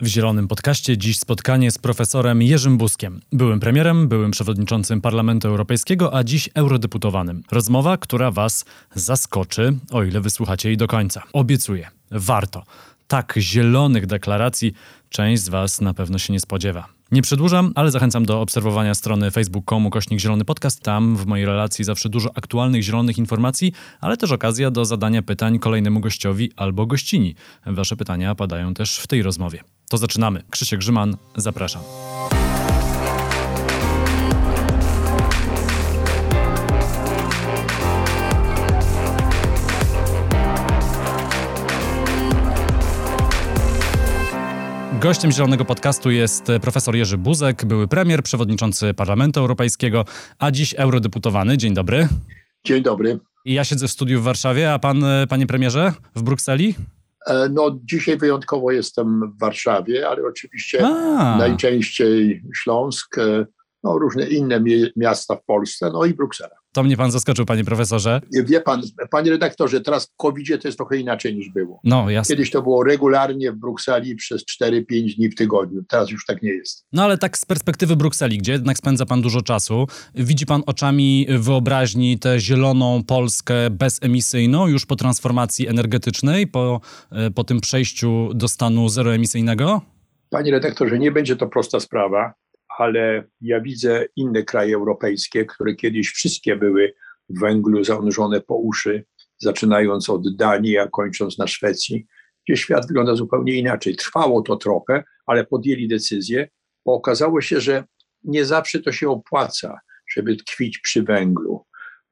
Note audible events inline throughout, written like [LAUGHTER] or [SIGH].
W Zielonym Podcaście dziś spotkanie z profesorem Jerzym Buskiem, byłym premierem, byłym przewodniczącym Parlamentu Europejskiego, a dziś eurodeputowanym. Rozmowa, która Was zaskoczy, o ile wysłuchacie jej do końca. Obiecuję, warto. Tak zielonych deklaracji część z Was na pewno się nie spodziewa. Nie przedłużam, ale zachęcam do obserwowania strony facebook.com kośnik Zielony Podcast. Tam w mojej relacji zawsze dużo aktualnych zielonych informacji, ale też okazja do zadania pytań kolejnemu gościowi albo gościni. Wasze pytania padają też w tej rozmowie. To zaczynamy. Krzysiek Grzyman, zapraszam. Gościem Zielonego Podcastu jest profesor Jerzy Buzek, były premier, przewodniczący Parlamentu Europejskiego, a dziś eurodeputowany. Dzień dobry. Dzień dobry. I ja siedzę w studiu w Warszawie, a pan, panie premierze, w Brukseli? E, no, dzisiaj wyjątkowo jestem w Warszawie, ale oczywiście a. najczęściej Śląsk, e, no, różne inne miasta w Polsce, no i Bruksela. To mnie pan zaskoczył, panie profesorze. Wie pan, panie redaktorze, teraz w covid to jest trochę inaczej niż było. No, jasne. Kiedyś to było regularnie w Brukseli przez 4-5 dni w tygodniu. Teraz już tak nie jest. No ale tak z perspektywy Brukseli, gdzie jednak spędza pan dużo czasu, widzi pan oczami wyobraźni tę zieloną Polskę bezemisyjną już po transformacji energetycznej, po, e, po tym przejściu do stanu zeroemisyjnego? Panie redaktorze, nie będzie to prosta sprawa ale ja widzę inne kraje europejskie, które kiedyś wszystkie były w węglu zanurzone po uszy, zaczynając od Danii, a kończąc na Szwecji, gdzie świat wygląda zupełnie inaczej. Trwało to trochę, ale podjęli decyzję, bo okazało się, że nie zawsze to się opłaca, żeby tkwić przy węglu.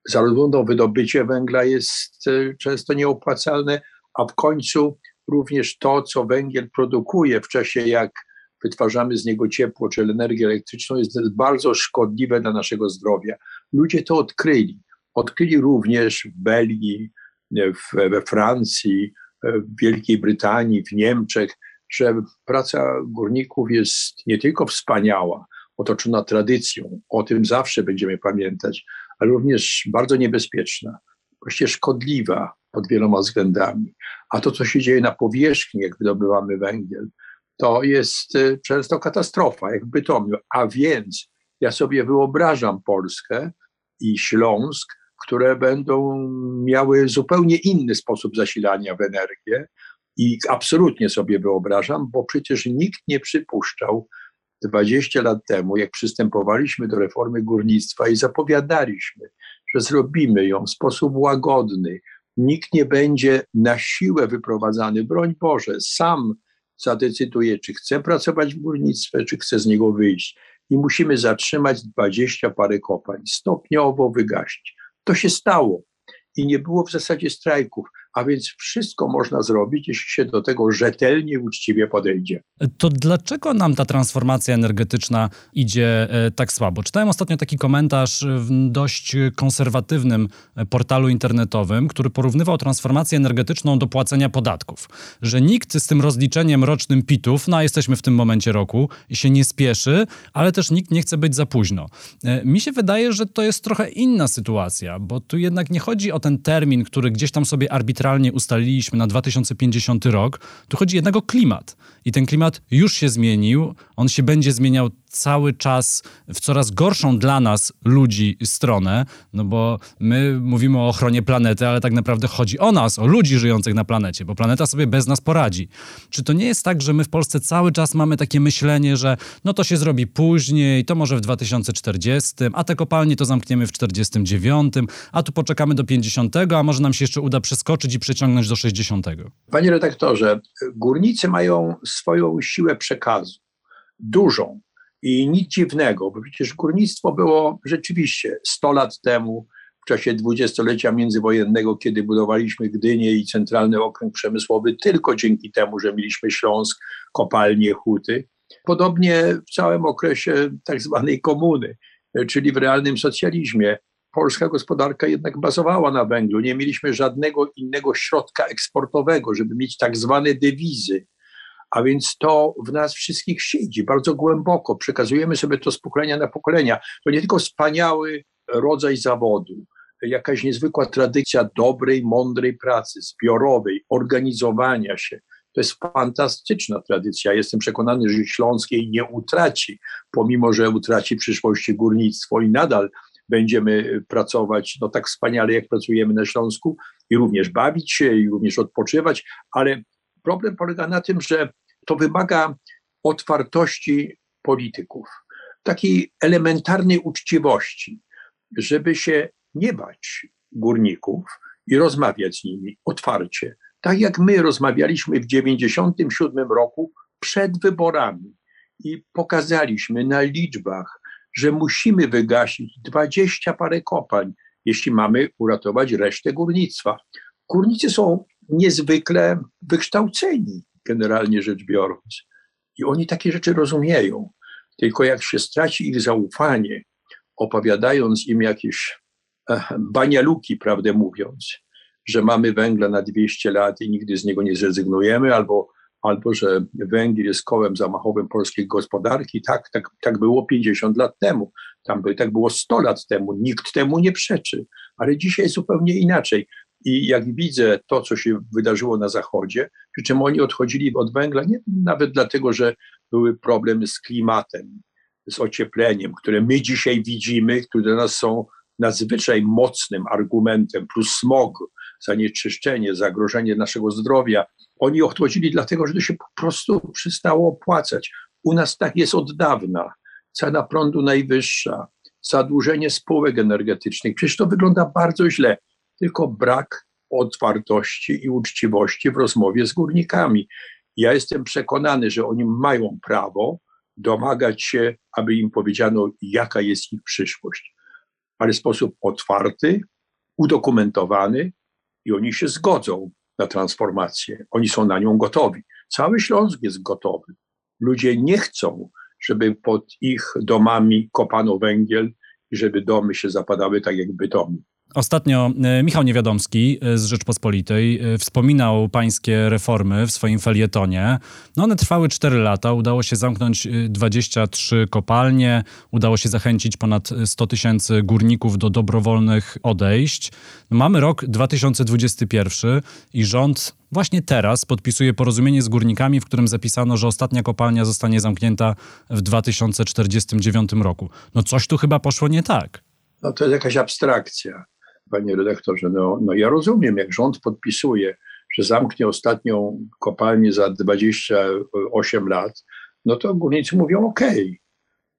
Zarówno wydobycie węgla jest e, często nieopłacalne, a w końcu również to, co węgiel produkuje w czasie, jak wytwarzamy z niego ciepło czy energię elektryczną, jest bardzo szkodliwe dla naszego zdrowia. Ludzie to odkryli. Odkryli również w Belgii, w, we Francji, w Wielkiej Brytanii, w Niemczech, że praca górników jest nie tylko wspaniała, otoczona tradycją, o tym zawsze będziemy pamiętać, ale również bardzo niebezpieczna, właściwie szkodliwa pod wieloma względami. A to, co się dzieje na powierzchni, jak wydobywamy węgiel, to jest y, często katastrofa, jak w Bytomiu. A więc ja sobie wyobrażam Polskę i Śląsk, które będą miały zupełnie inny sposób zasilania w energię. I absolutnie sobie wyobrażam, bo przecież nikt nie przypuszczał 20 lat temu, jak przystępowaliśmy do reformy górnictwa i zapowiadaliśmy, że zrobimy ją w sposób łagodny. Nikt nie będzie na siłę wyprowadzany, broń Boże, sam zadecyduje, czy chce pracować w górnictwie, czy chce z niego wyjść. I musimy zatrzymać dwadzieścia parę kopań, stopniowo wygaść. To się stało i nie było w zasadzie strajków. A więc wszystko można zrobić, jeśli się do tego rzetelnie, uczciwie podejdzie. To dlaczego nam ta transformacja energetyczna idzie e, tak słabo? Czytałem ostatnio taki komentarz w dość konserwatywnym portalu internetowym, który porównywał transformację energetyczną do płacenia podatków. Że nikt z tym rozliczeniem rocznym PIT-ów, no a jesteśmy w tym momencie roku, się nie spieszy, ale też nikt nie chce być za późno. E, mi się wydaje, że to jest trochę inna sytuacja, bo tu jednak nie chodzi o ten termin, który gdzieś tam sobie arbitralnie arbitralnie ustaliliśmy na 2050 rok, tu chodzi jednak o klimat. I ten klimat już się zmienił, on się będzie zmieniał cały czas w coraz gorszą dla nas ludzi stronę, no bo my mówimy o ochronie planety, ale tak naprawdę chodzi o nas, o ludzi żyjących na planecie, bo planeta sobie bez nas poradzi. Czy to nie jest tak, że my w Polsce cały czas mamy takie myślenie, że no to się zrobi później, to może w 2040, a te kopalnie to zamkniemy w 49, a tu poczekamy do 50, a może nam się jeszcze uda przeskoczyć i przeciągnąć do 60. Panie redaktorze, górnicy mają swoją siłę przekazu, dużą. I nic dziwnego, bo przecież górnictwo było rzeczywiście 100 lat temu, w czasie dwudziestolecia międzywojennego, kiedy budowaliśmy Gdynię i Centralny Okręg Przemysłowy, tylko dzięki temu, że mieliśmy Śląsk, kopalnie, huty. Podobnie w całym okresie tak zwanej komuny, czyli w realnym socjalizmie. Polska gospodarka jednak bazowała na węglu. Nie mieliśmy żadnego innego środka eksportowego, żeby mieć tak zwane dewizy. A więc to w nas wszystkich siedzi bardzo głęboko. Przekazujemy sobie to z pokolenia na pokolenia. To nie tylko wspaniały rodzaj zawodu, jakaś niezwykła tradycja dobrej, mądrej pracy, zbiorowej, organizowania się, To jest fantastyczna tradycja. Jestem przekonany, że Śląsk jej nie utraci, pomimo że utraci w przyszłości górnictwo i nadal będziemy pracować no tak wspaniale, jak pracujemy na Śląsku i również bawić się, i również odpoczywać, ale problem polega na tym, że to wymaga otwartości polityków, takiej elementarnej uczciwości, żeby się nie bać górników i rozmawiać z nimi otwarcie. Tak jak my rozmawialiśmy w 1997 roku przed wyborami i pokazaliśmy na liczbach, że musimy wygasić dwadzieścia parę kopalń, jeśli mamy uratować resztę górnictwa. Górnicy są niezwykle wykształceni, generalnie rzecz biorąc. I oni takie rzeczy rozumieją. Tylko jak się straci ich zaufanie, opowiadając im jakieś eh, banialuki, prawdę mówiąc, że mamy węgla na 200 lat i nigdy z niego nie zrezygnujemy, albo, albo że węgiel jest kołem zamachowym polskiej gospodarki. Tak, tak, tak było 50 lat temu, tam by, tak było 100 lat temu, nikt temu nie przeczy, ale dzisiaj zupełnie inaczej. I jak widzę to, co się wydarzyło na Zachodzie, przy czym oni odchodzili od węgla nie nawet dlatego, że były problemy z klimatem, z ociepleniem, które my dzisiaj widzimy, które dla nas są nadzwyczaj mocnym argumentem, plus smog, zanieczyszczenie, zagrożenie naszego zdrowia. Oni odchodzili dlatego, że to się po prostu przestało opłacać. U nas tak jest od dawna. Cena prądu najwyższa, zadłużenie spółek energetycznych. Przecież to wygląda bardzo źle tylko brak otwartości i uczciwości w rozmowie z górnikami. Ja jestem przekonany, że oni mają prawo domagać się, aby im powiedziano, jaka jest ich przyszłość, ale w sposób otwarty, udokumentowany i oni się zgodzą na transformację. Oni są na nią gotowi. Cały Śląsk jest gotowy. Ludzie nie chcą, żeby pod ich domami kopano węgiel i żeby domy się zapadały tak jak bytomi. Ostatnio e, Michał Niewiadomski e, z Rzeczpospolitej e, wspominał pańskie reformy w swoim felietonie. No one trwały 4 lata, udało się zamknąć 23 kopalnie, udało się zachęcić ponad 100 tysięcy górników do dobrowolnych odejść. No mamy rok 2021 i rząd właśnie teraz podpisuje porozumienie z górnikami, w którym zapisano, że ostatnia kopalnia zostanie zamknięta w 2049 roku. No coś tu chyba poszło nie tak. No to jest jakaś abstrakcja panie redaktorze, no, no ja rozumiem, jak rząd podpisuje, że zamknie ostatnią kopalnię za 28 lat, no to górnicy mówią OK,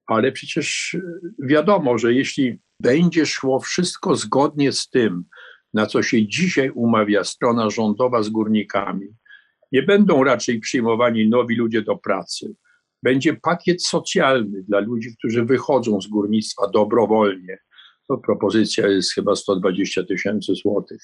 ale przecież wiadomo, że jeśli będzie szło wszystko zgodnie z tym, na co się dzisiaj umawia strona rządowa z górnikami, nie będą raczej przyjmowani nowi ludzie do pracy. Będzie pakiet socjalny dla ludzi, którzy wychodzą z górnictwa dobrowolnie to propozycja jest chyba 120 tysięcy złotych.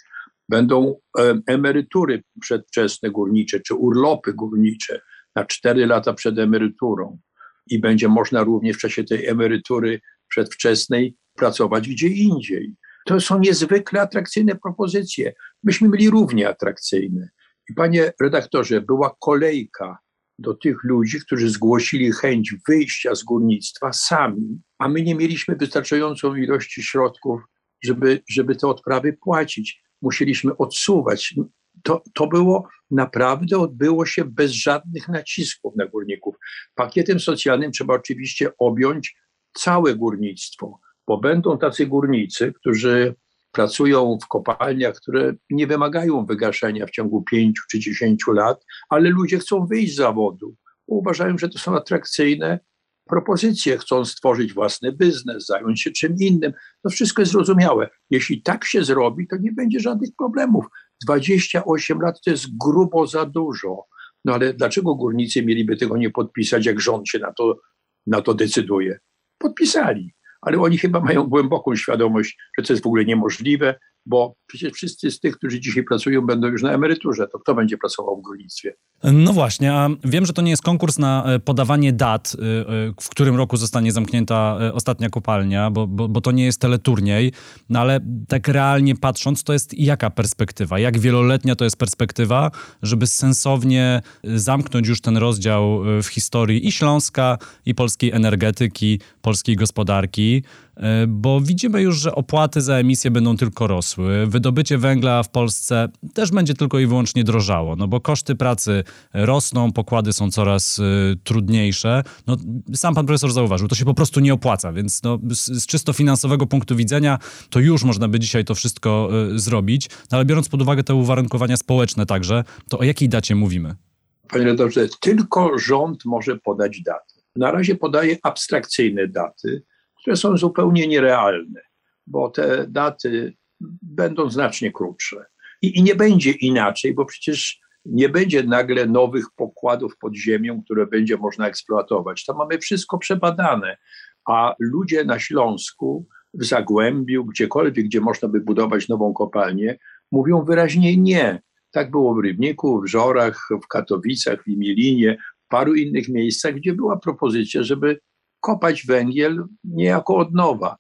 Będą e, emerytury przedwczesne górnicze czy urlopy górnicze na 4 lata przed emeryturą i będzie można również w czasie tej emerytury przedwczesnej pracować gdzie indziej. To są niezwykle atrakcyjne propozycje. Myśmy mieli równie atrakcyjne. I panie redaktorze, była kolejka do tych ludzi, którzy zgłosili chęć wyjścia z górnictwa sami, a my nie mieliśmy wystarczającą ilości środków, żeby, żeby te odprawy płacić. Musieliśmy odsuwać. To, to było naprawdę, odbyło się bez żadnych nacisków na górników. Pakietem socjalnym trzeba oczywiście objąć całe górnictwo, bo będą tacy górnicy, którzy pracują w kopalniach, które nie wymagają wygaszenia w ciągu pięciu czy dziesięciu lat, ale ludzie chcą wyjść z zawodu, uważają, że to są atrakcyjne propozycje, chcą stworzyć własny biznes, zająć się czym innym. To wszystko jest zrozumiałe. Jeśli tak się zrobi, to nie będzie żadnych problemów. 28 lat to jest grubo za dużo. No ale dlaczego górnicy mieliby tego nie podpisać, jak rząd się na to, na to decyduje? Podpisali ale oni chyba mają głęboką świadomość, że to jest w ogóle niemożliwe, bo przecież wszyscy z tych, którzy dzisiaj pracują, będą już na emeryturze. To kto będzie pracował w górnictwie? No właśnie, a wiem, że to nie jest konkurs na e, podawanie dat, e, e, w którym roku zostanie zamknięta ostatnia kopalnia, bo, bo, bo to nie jest teleturniej, no ale tak realnie patrząc, to jest jaka perspektywa? Jak wieloletnia to jest perspektywa, żeby sensownie zamknąć już ten rozdział w historii i Śląska, i polskiej energetyki, polskiej gospodarki, bo widzimy już, że opłaty za emisję będą tylko rosły wzrosły. Wydobycie węgla w Polsce też będzie tylko i wyłącznie drożało, no bo koszty pracy rosną, pokłady są coraz y, trudniejsze. No, sam pan profesor zauważył, to się po prostu nie opłaca, więc no, z, z czysto finansowego punktu widzenia to już można by dzisiaj to wszystko y, zrobić, no, ale biorąc pod uwagę te uwarunkowania społeczne także, to o jakiej dacie mówimy? Panie redaktorze, tylko rząd może podać daty. Na razie podaje abstrakcyjne daty, które są zupełnie nierealne, bo te daty będą znacznie krótsze. I, I, nie będzie inaczej, bo przecież nie będzie nagle nowych pokładów pod ziemią, które będzie można eksploatować. To mamy wszystko przebadane, a ludzie na Śląsku, w Zagłębiu, gdziekolwiek, gdzie można by budować nową kopalnię, mówią wyraźnie nie. Tak było w Rybniku, w Żorach, w Katowicach, w Imilinie, w paru innych miejscach, gdzie była propozycja, żeby kopać węgiel niejako od nowa.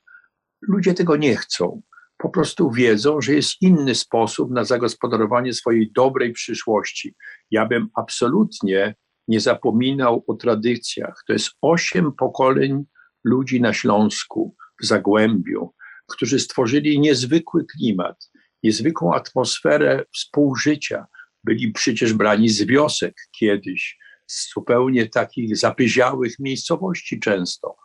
Ludzie tego nie chcą. Po prostu wiedzą, że jest inny sposób na zagospodarowanie swojej dobrej przyszłości. Ja bym absolutnie nie zapominał o tradycjach. To jest osiem pokoleń ludzi na Śląsku, w Zagłębiu, którzy stworzyli niezwykły klimat, niezwykłą atmosferę współżycia. Byli przecież brani z wiosek kiedyś, z zupełnie takich zapyziałych miejscowości często.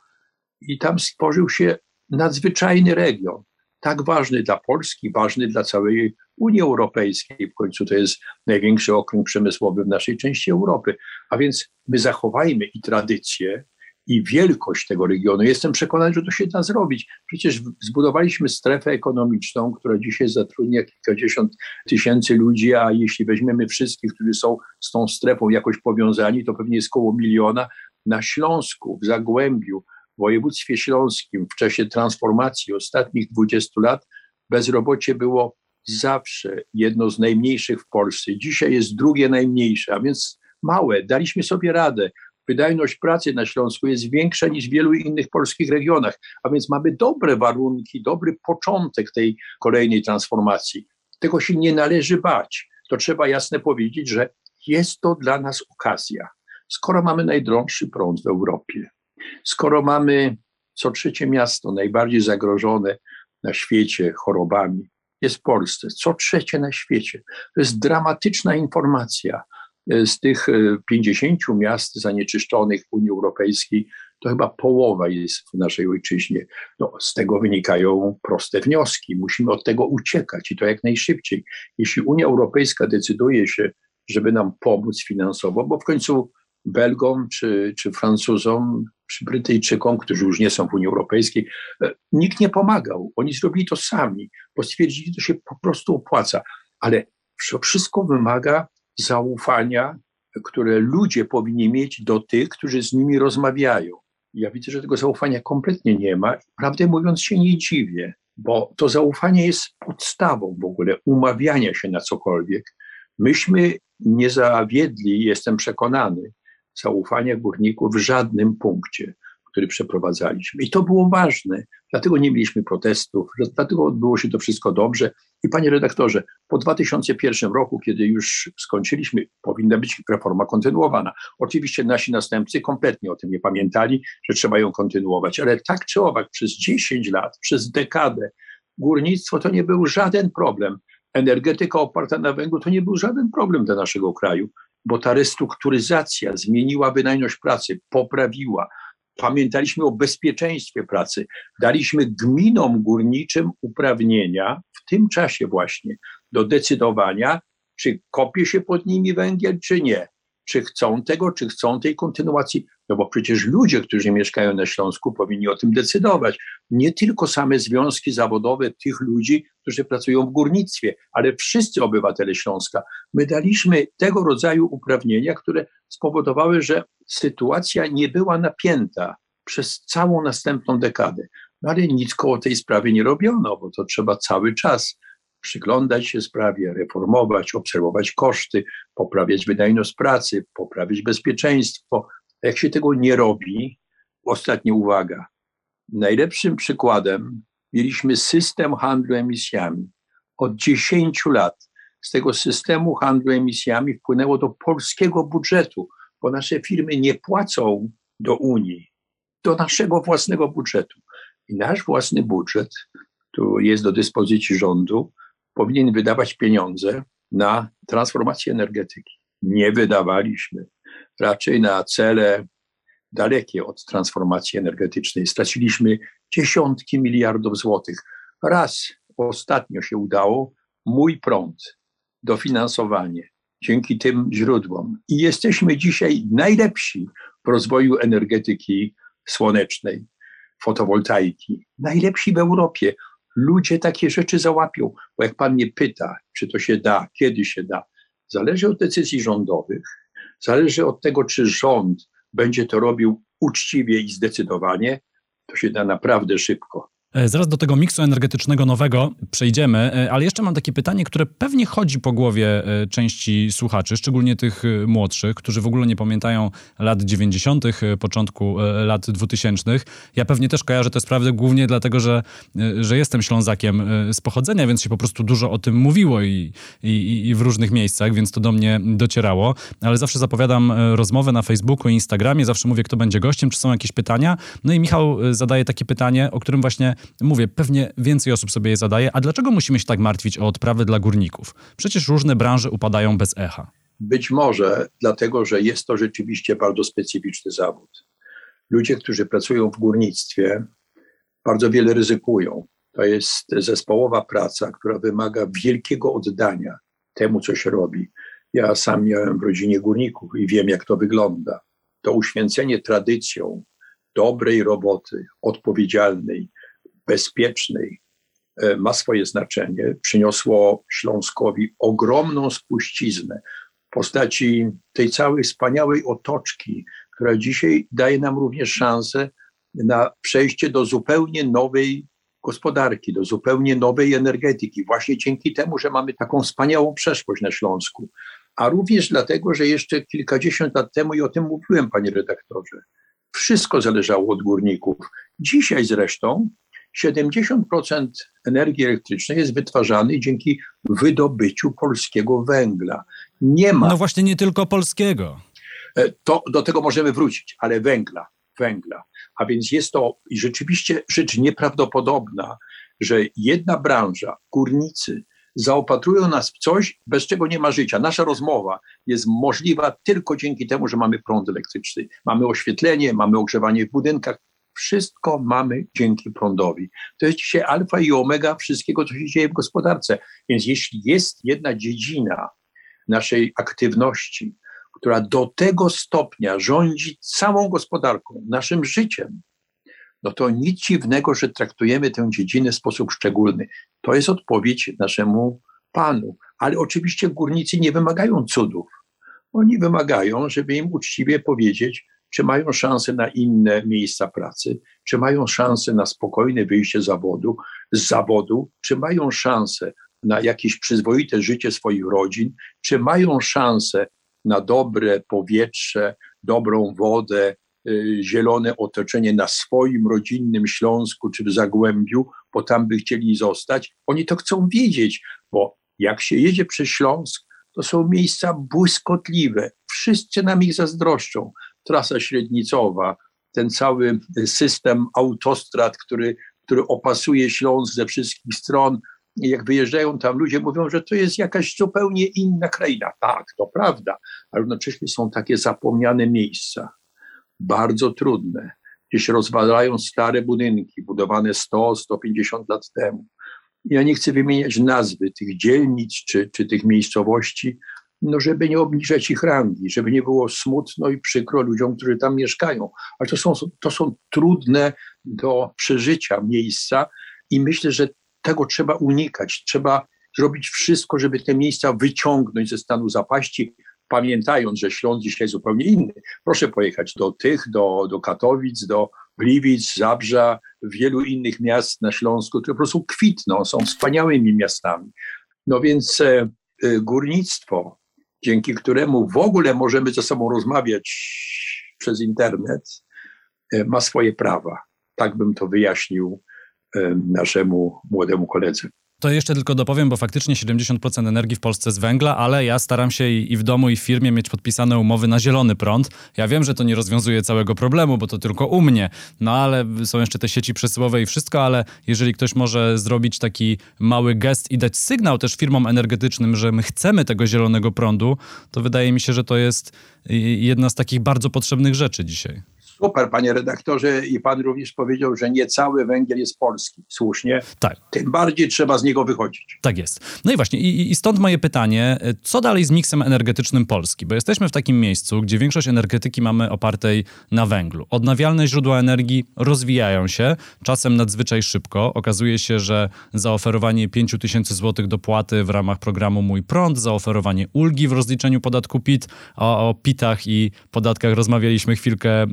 I tam stworzył się nadzwyczajny region, tak ważny dla Polski, ważny dla całej Unii Europejskiej. W końcu to jest największy okręg przemysłowy w naszej części Europy. A więc my zachowajmy i tradycje, i wielkość tego regionu. Jestem przekonany, że to się da zrobić. Przecież zbudowaliśmy strefę ekonomiczną, która dzisiaj zatrudnia kilkadziesiąt tysięcy ludzi, a jeśli weźmiemy wszystkich, którzy są z tą strefą jakoś powiązani, to pewnie jest około miliona. Na Śląsku, w Zagłębiu, w województwie śląskim w czasie transformacji ostatnich 20 lat bezrobocie było zawsze jedno z najmniejszych w Polsce. Dzisiaj jest drugie najmniejsze, a więc małe. Daliśmy sobie radę wydajność pracy na Śląsku jest większa niż w wielu innych polskich regionach, a więc mamy dobre warunki, dobry początek tej kolejnej transformacji. Tego się nie należy bać. To trzeba jasno powiedzieć, że jest to dla nas okazja. Skoro mamy najdroższy prąd w Europie, skoro mamy co trzecie miasto najbardziej zagrożone na świecie chorobami, jest w Polsce, co trzecie na świecie. To jest dramatyczna informacja. Z tych 50 e, miast zanieczyszczonych w Unii Europejskiej, to chyba połowa jest w naszej ojczyźnie. No, z tego wynikają proste wnioski. Musimy od tego uciekać i to jak najszybciej. Jeśli Unia Europejska decyduje się, żeby nam pomóc finansowo, bo w końcu Belgom czy, czy Francuzom, Brytyjczykom, którzy już nie są w Unii Europejskiej, e, nikt nie pomagał. Oni zrobili to sami, bo stwierdzili, że to się po prostu opłaca. Ale wszystko wymaga zaufania, które ludzie powinni mieć do tych, którzy z nimi rozmawiają. Ja widzę, że tego zaufania kompletnie nie ma. Prawdę mówiąc, się nie dziwię, bo to zaufanie jest podstawą w ogóle umawiania się na cokolwiek. Myśmy nie zawiedli, jestem przekonany, zaufania górników w żadnym punkcie który przeprowadzaliśmy. I to było ważne, dlatego nie mieliśmy protestów, dlatego odbyło się to wszystko dobrze. I panie redaktorze, po 2001 roku, kiedy już skończyliśmy, powinna być reforma kontynuowana. Oczywiście nasi następcy kompletnie o tym nie pamiętali, że trzeba ją kontynuować, ale tak czy owak przez 10 lat, przez dekadę górnictwo to nie był żaden problem. Energetyka oparta na węglu to nie był żaden problem dla naszego kraju, bo ta restrukturyzacja zmieniła wydajność pracy, poprawiła, pamiętaliśmy o bezpieczeństwie pracy. Daliśmy gminom górniczym uprawnienia w tym czasie właśnie do decydowania, czy kopie się pod nimi węgiel, czy nie. Czy chcą tego, czy chcą tej kontynuacji. No bo przecież ludzie, którzy mieszkają na Śląsku, powinni o tym decydować. Nie tylko same związki zawodowe tych ludzi, którzy pracują w górnictwie, ale wszyscy obywatele Śląska. My daliśmy tego rodzaju uprawnienia, które spowodowały, że sytuacja nie była napięta przez całą następną dekadę. No ale nic koło tej sprawy nie robiono, bo to trzeba cały czas przyglądać się sprawie, reformować, obserwować koszty, poprawiać wydajność pracy, poprawić bezpieczeństwo. Jak się tego nie robi, ostatnia uwaga. Najlepszym przykładem mieliśmy system handlu emisjami. Od 10 lat z tego systemu handlu emisjami wpłynęło do polskiego budżetu bo nasze firmy nie płacą do Unii, do naszego własnego budżetu. I nasz własny budżet, tu jest do dyspozycji rządu, powinien wydawać pieniądze na transformację energetyki. Nie wydawaliśmy. Raczej na cele dalekie od transformacji energetycznej. Straciliśmy dziesiątki miliardów złotych. Raz ostatnio się udało, mój prąd, dofinansowanie dzięki tym źródłom. I jesteśmy dzisiaj najlepsi w rozwoju energetyki słonecznej, fotowoltaiki. Najlepsi w Europie. Ludzie takie rzeczy załapią, bo jak pan mnie pyta, czy to się da, kiedy się da, zależy od decyzji rządowych, zależy od tego, czy rząd będzie to robił uczciwie i zdecydowanie, to się da naprawdę szybko. E, zaraz do tego miksu energetycznego nowego przejdziemy, e, ale jeszcze mam takie pytanie, które pewnie chodzi po głowie e, części słuchaczy, szczególnie tych młodszych, którzy w ogóle nie pamiętają lat 90., początku lat 2000. Ja pewnie też kojarzę te sprawy głównie dlatego, że, że jestem Ślązakiem z pochodzenia, więc się po prostu dużo o tym mówiło i, i, i w różnych miejscach, więc to do mnie docierało. Ale zawsze zapowiadam rozmowę na Facebooku i Instagramie, zawsze mówię, kto będzie gościem, czy są jakieś pytania. No i Michał zadaje takie pytanie, o którym właśnie Mówię, pewnie więcej osób sobie je zadaje, a dlaczego musimy się tak martwić o odprawy dla górników? Przecież różne branże upadają bez echa. Być może dlatego, że jest to rzeczywiście bardzo specyficzny zawód. Ludzie, którzy pracują w górnictwie, bardzo wiele ryzykują. To jest zespołowa praca, która wymaga wielkiego oddania temu, co się robi. Ja sam miałem w rodzinie górników i wiem, jak to wygląda. To uświęcenie tradycją dobrej roboty, odpowiedzialnej, bezpiecznej e, ma swoje znaczenie. Przyniosło Śląskowi ogromną spuściznę w postaci tej całej wspaniałej otoczki, która dzisiaj daje nam również szansę na przejście do zupełnie nowej gospodarki, do zupełnie nowej energetyki, właśnie dzięki temu, że mamy taką wspaniałą przeszłość na Śląsku. A również dlatego, że jeszcze kilkadziesiąt lat temu, i o tym mówiłem, panie redaktorze, wszystko zależało od górników. Dzisiaj zresztą 70% energii elektrycznej jest wytwarzany dzięki wydobyciu polskiego węgla. Nie ma. No właśnie, nie tylko polskiego. E, to do tego możemy wrócić, ale węgla, węgla. A więc jest to rzeczywiście rzecz nieprawdopodobna, że jedna branża, górnicy, zaopatrują nas w coś, bez czego nie ma życia. Nasza rozmowa jest możliwa tylko dzięki temu, że mamy prąd elektryczny. Mamy oświetlenie, mamy ogrzewanie w budynkach. Wszystko mamy dzięki prądowi. To jest dzisiaj alfa i omega wszystkiego, co się dzieje w gospodarce. Więc jeśli jest jedna dziedzina naszej aktywności, która do tego stopnia rządzi całą gospodarką, naszym życiem, no to nic dziwnego, że traktujemy tę dziedzinę w sposób szczególny. To jest odpowiedź naszemu Panu. Ale oczywiście górnicy nie wymagają cudów. Oni wymagają, żeby im uczciwie powiedzieć, czy mają szansę na inne miejsca pracy, czy mają szansę na spokojne wyjście z zawodu, z zawodu, czy mają szansę na jakieś przyzwoite życie swoich rodzin, czy mają szansę na dobre powietrze, dobrą wodę, y, zielone otoczenie na swoim rodzinnym Śląsku czy w Zagłębiu, bo tam by chcieli zostać. Oni to chcą wiedzieć, bo jak się jedzie przez Śląsk, to są miejsca błyskotliwe. Wszyscy nam ich zazdroszczą trasa średnicowa, ten cały system autostrad, który, który opasuje Śląsk ze wszystkich stron. Jak wyjeżdżają tam ludzie, mówią, że to jest jakaś zupełnie inna kraina. Tak, to prawda, ale jednocześnie są takie zapomniane miejsca, bardzo trudne, gdzie się rozwalają stare budynki, budowane 100-150 lat temu. Ja nie chcę wymieniać nazwy tych dzielnic czy, czy tych miejscowości, no żeby nie obniżać ich rangi, żeby nie było smutno i przykro ludziom, którzy tam mieszkają. Ale to są, to są trudne do przeżycia miejsca i myślę, że tego trzeba unikać. Trzeba zrobić wszystko, żeby te miejsca wyciągnąć ze stanu zapaści, pamiętając, że Śląsk dzisiaj jest zupełnie inny. Proszę pojechać do tych, do, do Katowic, do Gliwic, Zabrza, wielu innych miast na Śląsku, które po prostu kwitną, są wspaniałymi miastami. No więc e, e górnictwo, dzięki któremu w ogóle możemy ze sobą rozmawiać przez internet, e, ma swoje prawa. Tak bym to wyjaśnił e, naszemu młodemu koledze. To jeszcze tylko dopowiem, bo faktycznie 70% energii w Polsce z węgla, ale ja staram się i w domu, i w firmie mieć podpisane umowy na zielony prąd. Ja wiem, że to nie rozwiązuje całego problemu, bo to tylko u mnie, no ale są jeszcze te sieci przesyłowe i wszystko, ale jeżeli ktoś może zrobić taki mały gest i dać sygnał też firmom energetycznym, że my chcemy tego zielonego prądu, to wydaje mi się, że to jest jedna z takich bardzo potrzebnych rzeczy dzisiaj. Super, panie redaktorze, i pan również powiedział, że nie cały węgiel jest polski. Słusznie. Tak. Tym bardziej trzeba z niego wychodzić. Tak jest. No i właśnie, i, i stąd moje pytanie, co dalej z miksem energetycznym Polski? Bo jesteśmy w takim miejscu, gdzie większość energetyki mamy opartej na węglu. Odnawialne źródła energii rozwijają się, czasem nadzwyczaj szybko. Okazuje się, że zaoferowanie 5 tysięcy złotych dopłaty w ramach programu Mój Prąd, zaoferowanie ulgi w rozliczeniu podatku PIT, o, o PIT-ach i podatkach rozmawialiśmy chwilkę y,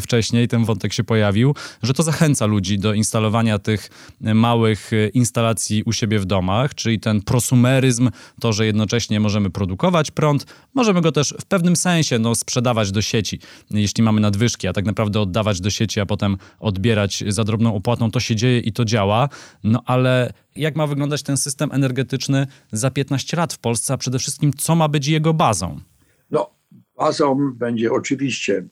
wcześniej, ten wątek się pojawił, że to zachęca ludzi do instalowania tych małych instalacji u siebie w domach, czyli ten prosumeryzm, to, że jednocześnie możemy produkować prąd, możemy go też w pewnym sensie no, sprzedawać do sieci, jeśli mamy nadwyżki, a tak naprawdę oddawać do sieci, a potem odbierać za drobną opłatą, to się dzieje i to działa, no ale jak ma wyglądać ten system energetyczny za 15 lat w Polsce, a przede wszystkim co ma być jego bazą? No, bazą będzie oczywiście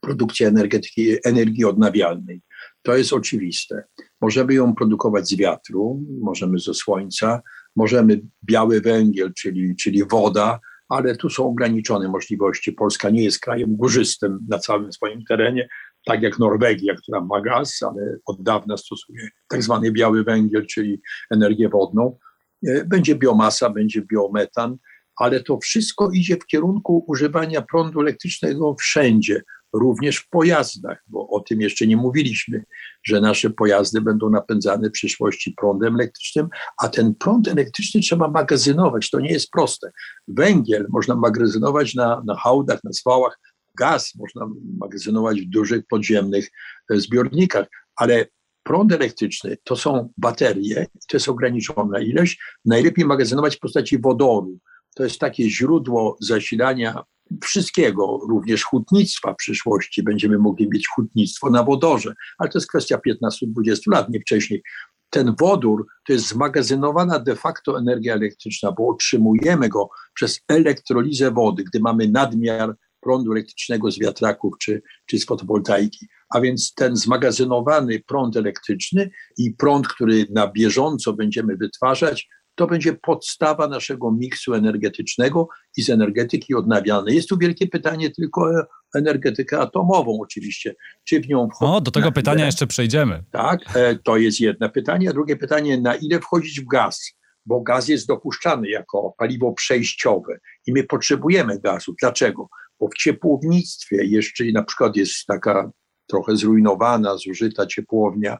produkcja energetyki, energii odnawialnej. To jest oczywiste. Możemy ją produkować z wiatru, możemy ze słońca, możemy biały węgiel, czyli, czyli woda, ale tu są ograniczone możliwości. Polska nie jest krajem górzystym na całym swoim terenie, tak jak Norwegia, która ma gaz, ale od dawna stosuje tak zwany biały węgiel, czyli energię wodną. E, będzie biomasa, będzie biometan, ale to wszystko idzie w kierunku używania prądu elektrycznego wszędzie również w pojazdach, bo o tym jeszcze nie mówiliśmy, że nasze pojazdy będą napędzane w przyszłości prądem elektrycznym, a ten prąd elektryczny trzeba magazynować. To nie jest proste. Węgiel można magazynować na, na hałdach, na zwałach, gaz można magazynować w dużych podziemnych e, zbiornikach, ale prąd elektryczny to są baterie, to jest ograniczona ilość. Najlepiej magazynować w postaci wodoru. To jest takie źródło zasilania wszystkiego, również hutnictwa w przyszłości. Będziemy mogli mieć hutnictwo na wodorze, ale to jest kwestia 15-20 lat, nie wcześniej. Ten wodór to jest zmagazynowana de facto energia elektryczna, bo otrzymujemy go przez elektrolizę wody, gdy mamy nadmiar prądu elektrycznego z wiatraków czy, czy z fotowoltaiki. A więc ten zmagazynowany prąd elektryczny i prąd, który na bieżąco będziemy wytwarzać, to będzie podstawa naszego miksu energetycznego i z energetyki odnawialnej. Jest tu wielkie pytanie tylko o energetykę atomową oczywiście. Czy w nią wchodzić? O, do tego pytania ile? jeszcze przejdziemy. Tak, e, to jest jedno pytanie. A drugie pytanie, na ile wchodzić w gaz? Bo gaz jest dopuszczany jako paliwo przejściowe i my potrzebujemy gazu. Dlaczego? Bo w ciepłownictwie jeszcze na przykład jest taka trochę zrujnowana, zużyta ciepłownia,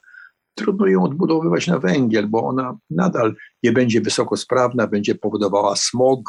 trudno ją odbudowywać na węgiel, bo ona nadal nie będzie wysokosprawna, będzie powodowała smog,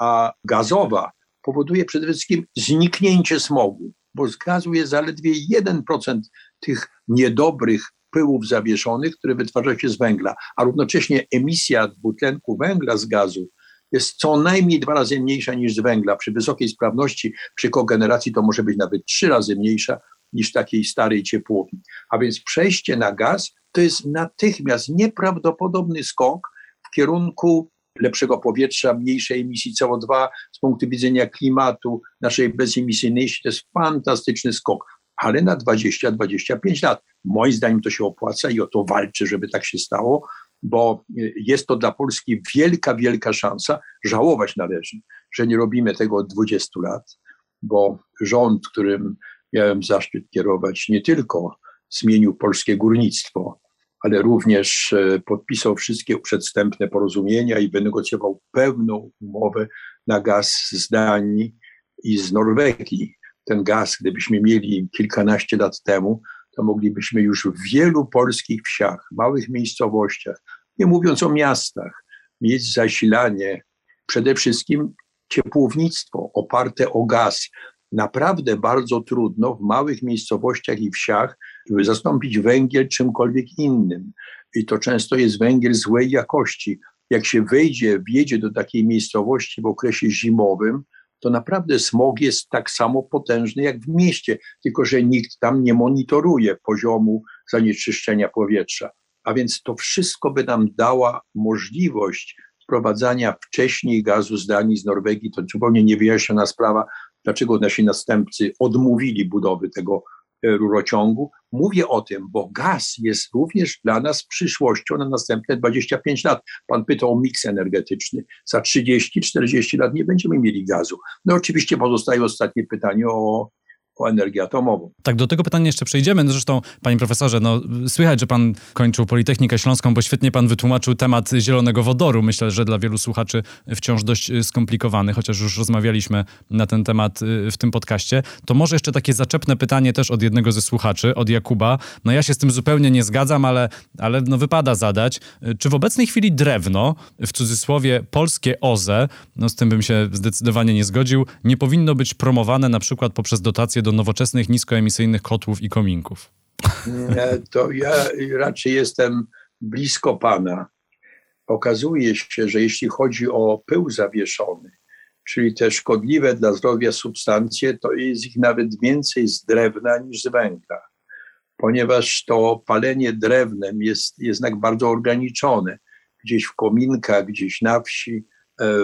a gazowa powoduje przede wszystkim zniknięcie smogu, bo z gazu jest zaledwie 1% tych niedobrych pyłów zawieszonych, które wytwarza się z węgla, a równocześnie emisja dwutlenku węgla z gazu jest co najmniej dwa razy mniejsza niż z węgla. Przy wysokiej sprawności, przy kogeneracji to może być nawet trzy razy mniejsza, niż takiej starej ciepłowni. A więc przejście na gaz to jest natychmiast nieprawdopodobny skok w kierunku lepszego powietrza, mniejszej emisji CO2 z punktu widzenia klimatu, naszej bezemisyjności. To jest fantastyczny skok, ale na 20-25 lat. Moim zdaniem to się opłaca i o to walczy, żeby tak się stało, bo jest to dla Polski wielka, wielka szansa. Żałować należy, że nie robimy tego od 20 lat, bo rząd, którym miałem zaszczyt kierować, nie tylko zmienił polskie górnictwo, ale również e, podpisał wszystkie przedstępne porozumienia i wynegocjował pełną umowę na gaz z Danii i z Norwegii. Ten gaz, gdybyśmy mieli kilkanaście lat temu, to moglibyśmy już w wielu polskich wsiach, małych miejscowościach, nie mówiąc o miastach, mieć zasilanie, przede wszystkim ciepłownictwo oparte o gaz, naprawdę bardzo trudno w małych miejscowościach i wsiach zastąpić węgiel czymkolwiek innym. I to często jest węgiel złej jakości. Jak się wejdzie, wjedzie do takiej miejscowości w okresie zimowym, to naprawdę smog jest tak samo potężny jak w mieście, tylko że nikt tam nie monitoruje poziomu zanieczyszczenia powietrza. a więc to wszystko by nam dała możliwość wprowadzania wcześniej gazu z Danii, z Norwegii. To zupełnie niewyjaśniona sprawa, dlaczego nasi następcy odmówili budowy tego e, rurociągu. Mówię o tym, bo gaz jest również dla nas przyszłością na następne 25 lat. Pan pytał o miks energetyczny. Za 30-40 lat nie będziemy mieli gazu. No oczywiście pozostaje ostatnie pytanie o o energię atomową. Tak, do tego pytania jeszcze przejdziemy. No zresztą, panie profesorze, no, słychać, że pan kończył Politechnikę Śląską, bo świetnie pan wytłumaczył temat zielonego wodoru. Myślę, że dla wielu słuchaczy wciąż dość y, skomplikowany, chociaż już rozmawialiśmy na ten temat y, w tym podcaście. To może jeszcze takie zaczepne pytanie też od jednego ze słuchaczy, od Jakuba. No ja się z tym zupełnie nie zgadzam, ale, ale no wypada zadać. Czy w obecnej chwili drewno, w cudzysłowie polskie OZE, no z tym bym się zdecydowanie nie zgodził, nie powinno być promowane na przykład poprzez dotacje do nowoczesnych, niskoemisyjnych kotłów i kominków? To ja raczej jestem blisko pana. Okazuje się, że jeśli chodzi o pył zawieszony, czyli te szkodliwe dla zdrowia substancje, to jest ich nawet więcej z drewna niż z węgla, ponieważ to palenie drewnem jest jednak bardzo ograniczone. Gdzieś w kominkach, gdzieś na wsi,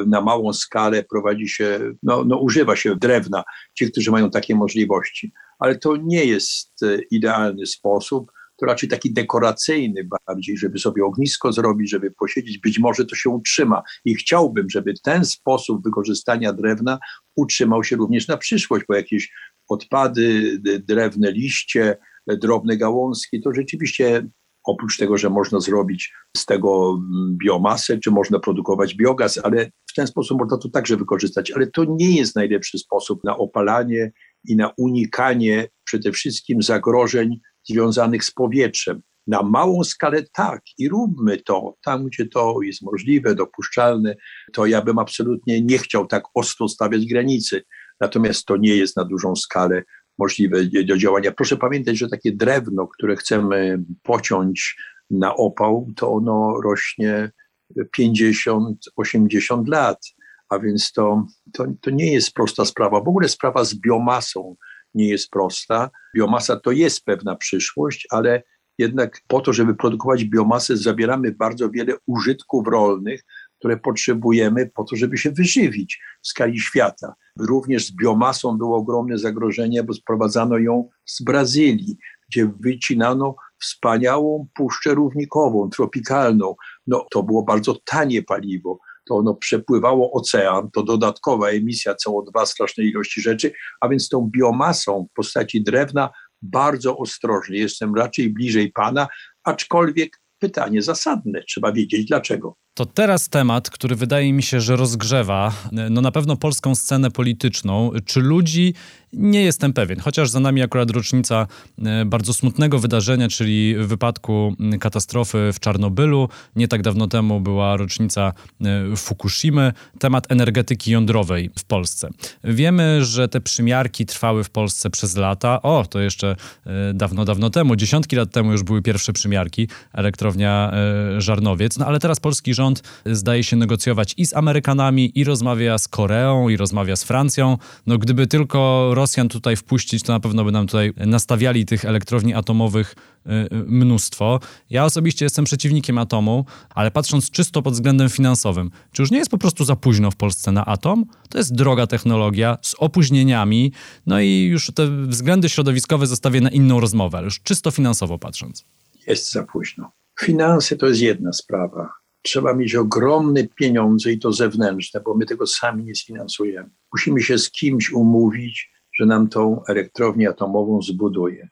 na małą skalę prowadzi się, no, no, używa się drewna, ci, którzy mają takie możliwości. Ale to nie jest e, idealny sposób, to raczej taki dekoracyjny bardziej, żeby sobie ognisko zrobić, żeby posiedzieć. Być może to się utrzyma i chciałbym, żeby ten sposób wykorzystania drewna utrzymał się również na przyszłość, bo jakieś odpady, drewne liście, drobne gałązki, to rzeczywiście oprócz tego, że można zrobić z tego biomasę, czy można produkować biogaz, ale w ten sposób można to także wykorzystać. Ale to nie jest najlepszy sposób na opalanie i na unikanie przede wszystkim zagrożeń związanych z powietrzem. Na małą skalę tak i róbmy to tam, gdzie to jest możliwe, dopuszczalne, to ja bym absolutnie nie chciał tak ostro stawiać granicy. Natomiast to nie jest na dużą skalę możliwe do działania. Proszę pamiętać, że takie drewno, które chcemy pociąć na opał, to ono rośnie 50-80 lat, a więc to, to, to nie jest prosta sprawa. W ogóle sprawa z biomasą nie jest prosta. Biomasa to jest pewna przyszłość, ale jednak po to, żeby produkować biomasę, zabieramy bardzo wiele użytków rolnych, które potrzebujemy po to, żeby się wyżywić w skali świata. Również z biomasą było ogromne zagrożenie, bo sprowadzano ją z Brazylii, gdzie wycinano wspaniałą puszczę równikową, tropikalną. No, to było bardzo tanie paliwo. To ono przepływało ocean, to dodatkowa emisja CO2, strasznej ilości rzeczy, a więc tą biomasą w postaci drewna bardzo ostrożnie. Jestem raczej bliżej pana, aczkolwiek pytanie zasadne. Trzeba wiedzieć dlaczego. To teraz temat, który wydaje mi się, że rozgrzewa no na pewno polską scenę polityczną. Czy ludzi, nie jestem pewien, chociaż za nami akurat rocznica e, bardzo smutnego wydarzenia, czyli wypadku katastrofy w Czarnobylu. Nie tak dawno temu była rocznica e, Fukushimy. Temat energetyki jądrowej w Polsce. Wiemy, że te przymiarki trwały w Polsce przez lata. O, to jeszcze e, dawno, dawno temu, dziesiątki lat temu już były pierwsze przymiarki, elektrownia Żarnowiec. No ale teraz polski rząd rząd zdaje się negocjować i z Amerykanami, i rozmawia z Koreą, i rozmawia z Francją. No gdyby tylko Rosjan tutaj wpuścić, to na pewno by nam tutaj nastawiali tych elektrowni atomowych y, y, mnóstwo. Ja osobiście jestem przeciwnikiem atomu, ale patrząc czysto pod względem finansowym, czy już nie jest po prostu za późno w Polsce na atom? To jest droga technologia z opóźnieniami, no i już te względy środowiskowe zostawię na inną rozmowę, ale już czysto finansowo patrząc. Jest za późno. Finanse to jest jedna sprawa trzeba mieć ogromne pieniądze i to zewnętrzne, bo my tego sami nie sfinansujemy. Musimy się z kimś umówić, że nam tą elektrownię atomową zbuduje.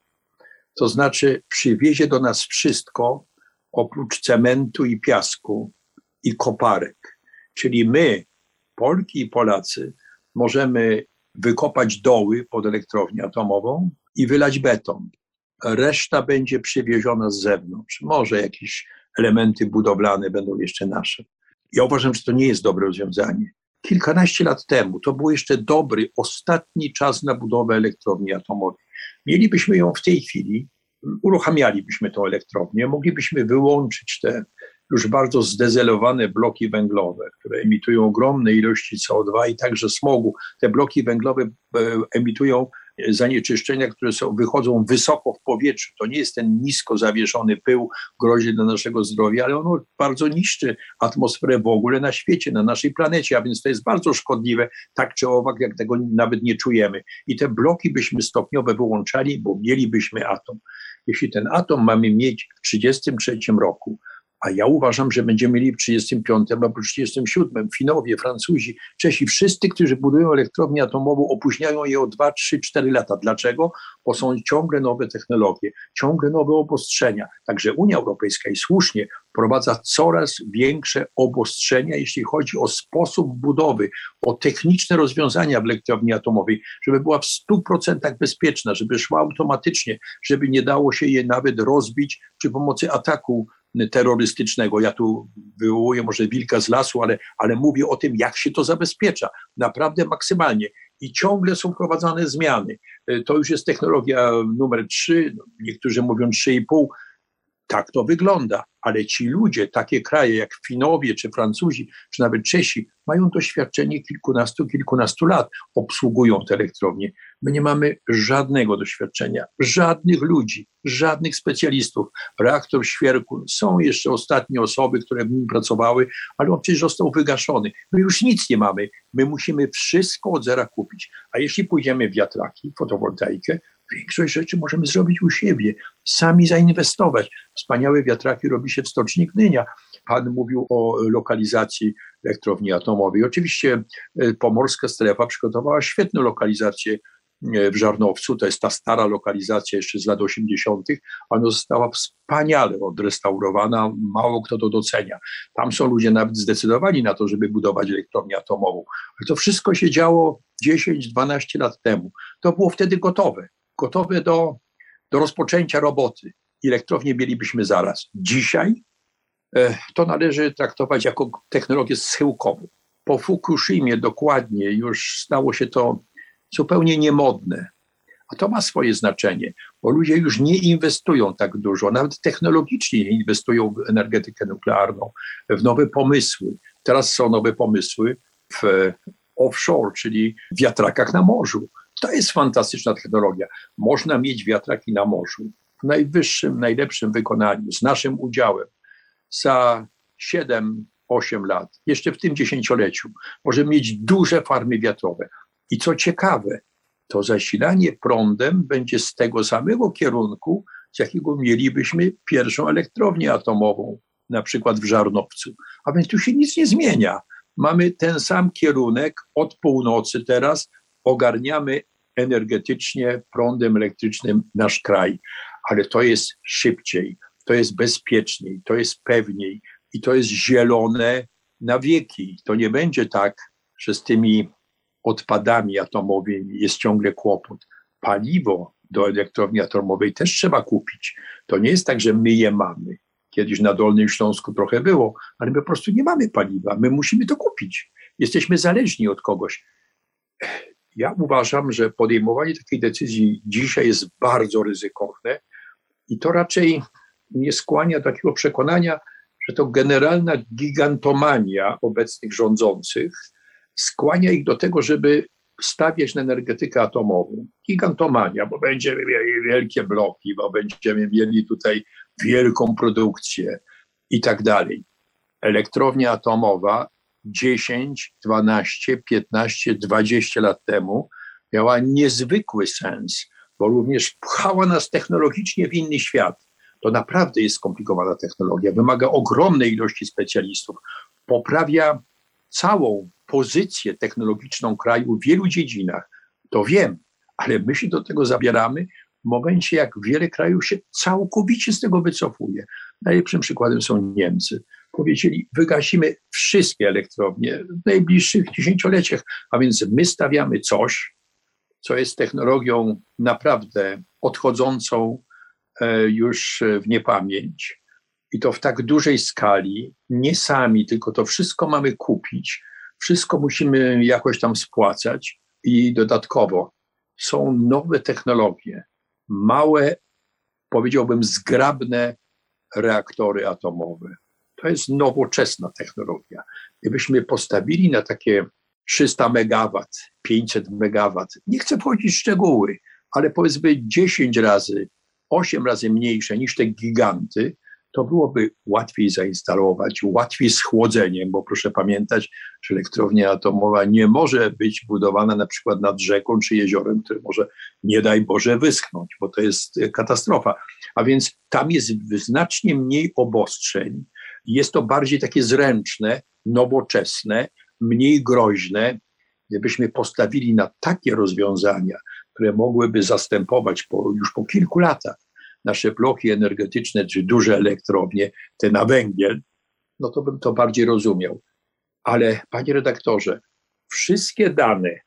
To znaczy, przywiezie do nas wszystko oprócz cementu i piasku i koparek. Czyli my, Polki i Polacy, możemy wykopać doły pod elektrownię atomową i wylać beton. Reszta będzie przywieziona z zewnątrz. Może jakiś elementy budowlane będą jeszcze nasze. Ja uważam, że to nie jest dobre rozwiązanie. Kilkanaście lat temu to był jeszcze dobry, ostatni czas na budowę elektrowni atomowej. Mielibyśmy ją w tej chwili, uruchamialibyśmy tę elektrownię, moglibyśmy wyłączyć te już bardzo zdezelowane bloki węglowe, które emitują ogromne ilości CO2 i także smogu. Te bloki węglowe e, emitują zanieczyszczenia, które są, wychodzą wysoko w powietrzu. To nie jest ten nisko zawieszony pył groźny dla naszego zdrowia, ale ono bardzo niszczy atmosferę w ogóle na świecie, na naszej planecie, a więc to jest bardzo szkodliwe, tak czy owak, jak tego nawet nie czujemy. I te bloki byśmy stopniowo wyłączali, bo mielibyśmy atom. Jeśli ten atom mamy mieć w 1933 roku, a ja uważam, że będziemy mieli w 35 albo 37. Finowie, Francuzi, Czesi, wszyscy, którzy budują elektrownię atomową, opóźniają je o 2, 3, 4 lata. Dlaczego? Bo są ciągle nowe technologie, ciągle nowe obostrzenia. Także Unia Europejska i słusznie wprowadza coraz większe obostrzenia, jeśli chodzi o sposób budowy, o techniczne rozwiązania w elektrowni atomowej, żeby była w 100% bezpieczna, żeby szła automatycznie, żeby nie dało się je nawet rozbić przy pomocy ataku terrorystycznego. Ja tu wywołuję może wilka z lasu, ale, ale mówię o tym, jak się to zabezpiecza. Naprawdę maksymalnie. I ciągle są wprowadzane zmiany. E, to już jest technologia numer 3, no, niektórzy mówią 3,5. Tak to wygląda ale ci ludzie, takie kraje jak Finowie, czy Francuzi, czy nawet Czesi, mają doświadczenie kilkunastu, kilkunastu lat, obsługują te elektrownie. My nie mamy żadnego doświadczenia, żadnych ludzi, żadnych specjalistów. Reaktor Świerku, są jeszcze ostatnie osoby, które w nim pracowały, ale on przecież został wygaszony. My już nic nie mamy. My musimy wszystko od zera kupić. A jeśli pójdziemy w wiatraki, fotowoltaikę, Większość rzeczy możemy zrobić u siebie, sami zainwestować. Wspaniałe wiatraki robi się w stoczni Gdynia. Pan mówił o lokalizacji elektrowni atomowej. Oczywiście e, pomorska strefa przygotowała świetną lokalizację w Żarnowcu, to jest ta stara lokalizacja jeszcze z lat 80., ona została wspaniale odrestaurowana, mało kto to docenia. Tam są ludzie nawet zdecydowani na to, żeby budować elektrownię atomową. Ale to wszystko się działo 10-12 lat temu. To było wtedy gotowe gotowe do, do rozpoczęcia roboty. Elektrownię mielibyśmy zaraz. Dzisiaj e, to należy traktować jako technologię schyłkową. Po Fukushimie dokładnie już stało się to zupełnie niemodne. A to ma swoje znaczenie, bo ludzie już nie inwestują tak dużo, nawet technologicznie nie inwestują w energetykę nuklearną, w nowe pomysły. Teraz są nowe pomysły w offshore, czyli wiatrakach na morzu. To jest fantastyczna technologia. Można mieć wiatraki na morzu w najwyższym, najlepszym wykonaniu, z naszym udziałem. Za 7-8 lat, jeszcze w tym dziesięcioleciu, możemy mieć duże farmy wiatrowe. I co ciekawe, to zasilanie prądem będzie z tego samego kierunku, z jakiego mielibyśmy pierwszą elektrownię atomową, na przykład w Żarnowcu. A więc tu się nic nie zmienia. Mamy ten sam kierunek od północy teraz, ogarniamy energetycznie prądem elektrycznym nasz kraj, ale to jest szybciej, to jest bezpieczniej, to jest pewniej i to jest zielone na wieki. To nie będzie tak, że z tymi odpadami atomowymi jest ciągle kłopot. Paliwo do elektrowni atomowej też trzeba kupić. To nie jest tak, że my je mamy. Kiedyś na Dolnym Śląsku trochę było, ale my po prostu nie mamy paliwa. My musimy to kupić. Jesteśmy zależni od kogoś. Ja uważam, że podejmowanie takiej decyzji dzisiaj jest bardzo ryzykowne i to raczej nie skłania do takiego przekonania, że to generalna gigantomania obecnych rządzących skłania ich do tego, żeby stawiać na energetykę atomową. Gigantomania, bo będziemy mieli wielkie bloki, bo będziemy mieli tutaj wielką produkcję i tak dalej. Elektrownia atomowa 10, 12, 15, 20 lat temu miała niezwykły sens, bo również pchała nas technologicznie w inny świat. To naprawdę jest skomplikowana technologia, wymaga ogromnej ilości specjalistów, poprawia całą pozycję technologiczną kraju w wielu dziedzinach. To wiem, ale my się do tego zabieramy w momencie, jak wiele krajów się całkowicie z tego wycofuje. Najlepszym przykładem są Niemcy powiedzieli, wygasimy wszystkie elektrownie w najbliższych dziesięcioleciach, a więc my stawiamy coś, co jest technologią naprawdę odchodzącą e, już w niepamięć. I to w tak dużej skali, nie sami, tylko to wszystko mamy kupić, wszystko musimy jakoś tam spłacać i dodatkowo są nowe technologie, małe, powiedziałbym, zgrabne reaktory atomowe to jest nowoczesna technologia. Gdybyśmy postawili na takie 300 MW, 500 MW. Nie chcę wchodzić w szczegóły, ale powiedzmy 10 razy, 8 razy mniejsze niż te giganty, to byłoby łatwiej zainstalować, łatwiej z chłodzeniem, bo proszę pamiętać, że elektrownia atomowa nie może być budowana na przykład nad rzeką czy jeziorem, które może, nie daj Boże, wyschnąć, bo to jest katastrofa. A więc tam jest znacznie mniej obostrzeń, jest to bardziej takie zręczne, nowoczesne, mniej groźne. Gdybyśmy postawili na takie rozwiązania, które mogłyby zastępować po, już po kilku latach nasze bloki energetyczne czy duże elektrownie, te na węgiel, no to bym to bardziej rozumiał. Ale panie redaktorze, wszystkie dane,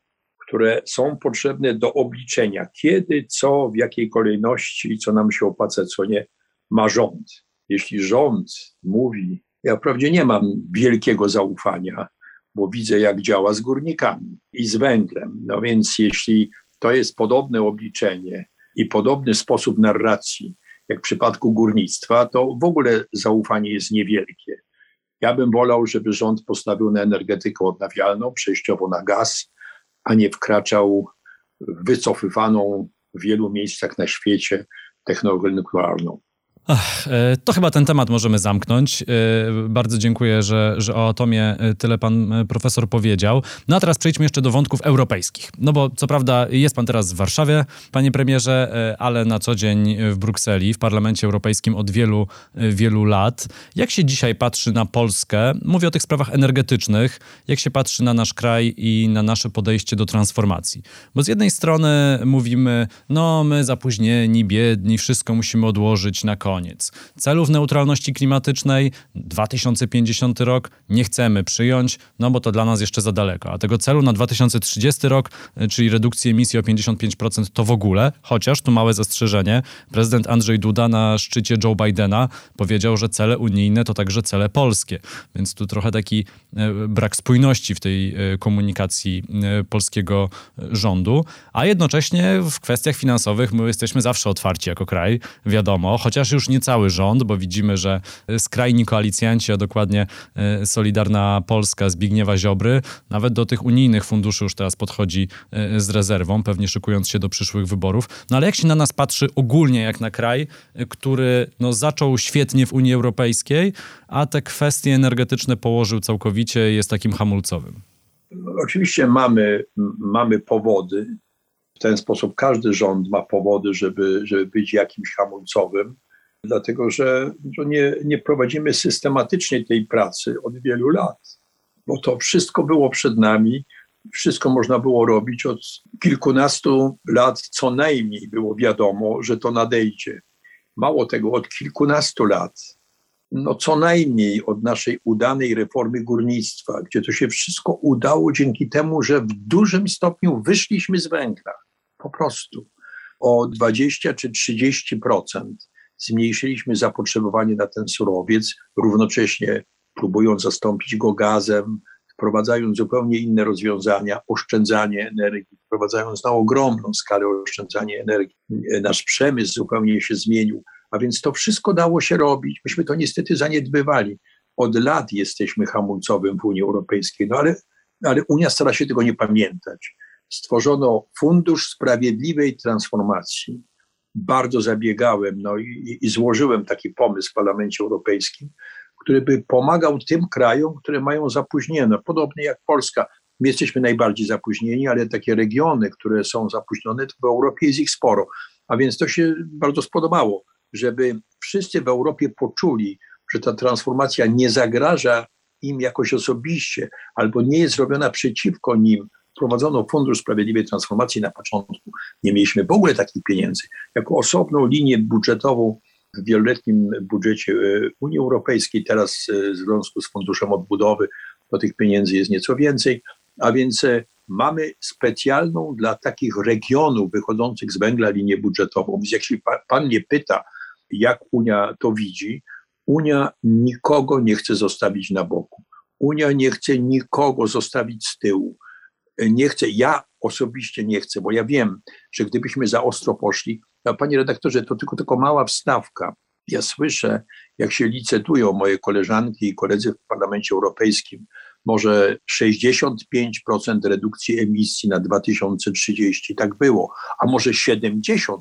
które są potrzebne do obliczenia, kiedy, co, w jakiej kolejności, co nam się opłaca, co nie, ma rząd. Jeśli rząd mówi, ja wprawdzie nie mam wielkiego zaufania, bo widzę, jak działa z górnikami i z węglem. No więc jeśli to jest podobne obliczenie i podobny sposób narracji, jak w przypadku górnictwa, to w ogóle zaufanie jest niewielkie. Ja bym wolał, żeby rząd postawił na energetykę odnawialną, przejściowo na gaz, a nie wkraczał w wycofywaną w wielu miejscach na świecie technologię nuklearną. Ach, e, to chyba ten temat możemy zamknąć. E, bardzo dziękuję, że, że o atomie e, tyle pan profesor powiedział. No a teraz przejdźmy jeszcze do wątków europejskich. No bo co prawda jest pan teraz w Warszawie, panie premierze, ale na co dzień w Brukseli, w Parlamencie Europejskim od wielu, wielu lat. Jak się dzisiaj patrzy na Polskę? Mówię o tych sprawach energetycznych. Jak się patrzy na nasz kraj i na nasze podejście do transformacji? Bo z jednej strony mówimy, no my zapóźnieni, biedni, wszystko musimy odłożyć na koniec koniec. Celów neutralności klimatycznej 2050 rok nie chcemy przyjąć, no bo to dla nas jeszcze za daleko. A tego celu na 2030 rok, y, czyli redukcji emisji o 55% to w ogóle, chociaż tu małe zastrzeżenie, prezydent Andrzej Duda na szczycie Joe Bidena powiedział, że cele unijne to także cele polskie. Więc tu trochę taki y, brak spójności w tej y, komunikacji polskiego rządu, a jednocześnie w kwestiach finansowych my jesteśmy zawsze otwarci jako kraj, wiadomo, chociaż już już nie cały rząd, bo widzimy, że skrajni koalicjanci, a dokładnie e, Solidarna Polska Zbigniewa Ziobry, nawet do tych unijnych funduszy już teraz podchodzi e, z rezerwą, pewnie szykując się do przyszłych wyborów. No ale jak się na nas patrzy ogólnie, jak na kraj, e, który no, zaczął świetnie w Unii Europejskiej, a te kwestie energetyczne położył całkowicie, jest takim hamulcowym? No, oczywiście mamy, mamy powody. W ten sposób każdy rząd ma powody, żeby, żeby być jakimś hamulcowym dlatego że, nie, nie prowadzimy systematycznie tej pracy od wielu lat, bo to wszystko było przed nami, wszystko można było robić od kilkunastu lat co najmniej było wiadomo, że to nadejdzie. Mało tego, od kilkunastu lat, no co najmniej od naszej udanej reformy górnictwa, gdzie to się wszystko udało dzięki temu, że w dużym stopniu wyszliśmy z węgla. Po prostu o 20 czy 30% zmniejszyliśmy zapotrzebowanie na ten surowiec, równocześnie próbując zastąpić go gazem, wprowadzając zupełnie inne rozwiązania, oszczędzanie energii, wprowadzając na ogromną skalę oszczędzanie energii. Nasz przemysł zupełnie się zmienił, a więc to wszystko dało się robić. Myśmy to niestety zaniedbywali. Od lat jesteśmy hamulcowym w Unii Europejskiej, no ale, ale Unia stara się tego nie pamiętać. Stworzono Fundusz Sprawiedliwej Transformacji, bardzo zabiegałem no i, i złożyłem taki pomysł w Parlamencie Europejskim, który by pomagał tym krajom, które mają zapóźnione, podobnie jak Polska. My jesteśmy najbardziej zapóźnieni, ale takie regiony, które są zapóźnione, to w Europie jest ich sporo. A więc to się bardzo spodobało, żeby wszyscy w Europie poczuli, że ta transformacja nie zagraża im jakoś osobiście, albo nie jest robiona przeciwko nim, wprowadzono Fundusz Sprawiedliwej Transformacji na początku. Nie mieliśmy w ogóle takich pieniędzy. Jako osobną linię budżetową w wieloletnim budżecie e, Unii Europejskiej, teraz e, w związku z Funduszem Odbudowy, to tych pieniędzy jest nieco więcej, a więc e, mamy specjalną dla takich regionów wychodzących z węgla linię budżetową. Więc jeśli pan mnie pyta, jak Unia to widzi, Unia nikogo nie chce zostawić na boku. Unia nie chce nikogo zostawić z tyłu nie chcę, ja osobiście nie chcę, bo ja wiem, że gdybyśmy za ostro poszli, to panie redaktorze, to tylko, tylko mała wstawka. Ja słyszę, jak się licytują moje koleżanki i koledzy w Parlamencie Europejskim, może 65% redukcji emisji na 2030, tak było, a może 70%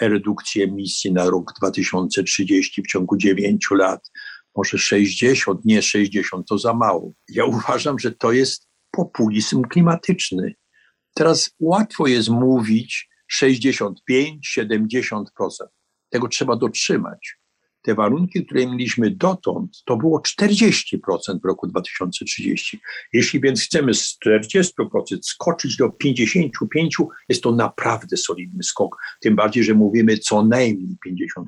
redukcji emisji na rok 2030 w ciągu 9 lat, może 60, nie 60 to za mało. Ja uważam, że to jest populizm klimatyczny. Teraz łatwo jest mówić 65, 70%. Tego trzeba dotrzymać te warunki, które mieliśmy dotąd, to było 40% w roku 2030. Jeśli więc chcemy z 40% skoczyć do 55%, jest to naprawdę solidny skok. Tym bardziej, że mówimy co najmniej 55%.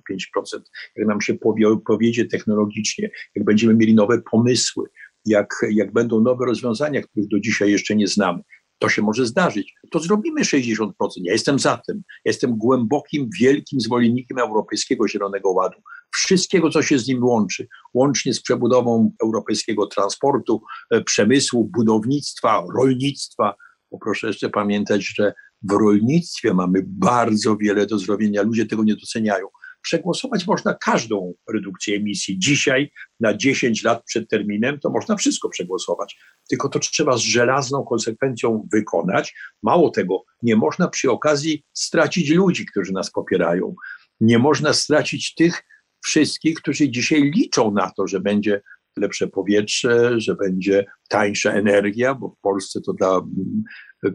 Jak nam się powie, powiedzie technologicznie, jak będziemy mieli nowe pomysły, jak, jak będą nowe rozwiązania, których do dzisiaj jeszcze nie znamy, to się może zdarzyć. To zrobimy 60%. Ja jestem za tym. Jestem głębokim, wielkim zwolennikiem Europejskiego Zielonego Ładu. Wszystkiego, co się z nim łączy, łącznie z przebudową europejskiego transportu, e, przemysłu, budownictwa, rolnictwa. Bo proszę jeszcze pamiętać, że w rolnictwie mamy bardzo wiele do zrobienia. Ludzie tego nie doceniają przegłosować można każdą redukcję emisji. Dzisiaj, na 10 lat przed terminem, to można wszystko przegłosować. Tylko to trzeba z żelazną konsekwencją wykonać. Mało tego, nie można przy okazji stracić ludzi, którzy nas popierają. Nie można stracić tych wszystkich, którzy dzisiaj liczą na to, że będzie lepsze powietrze, że będzie tańsza energia, bo w Polsce to dla mm,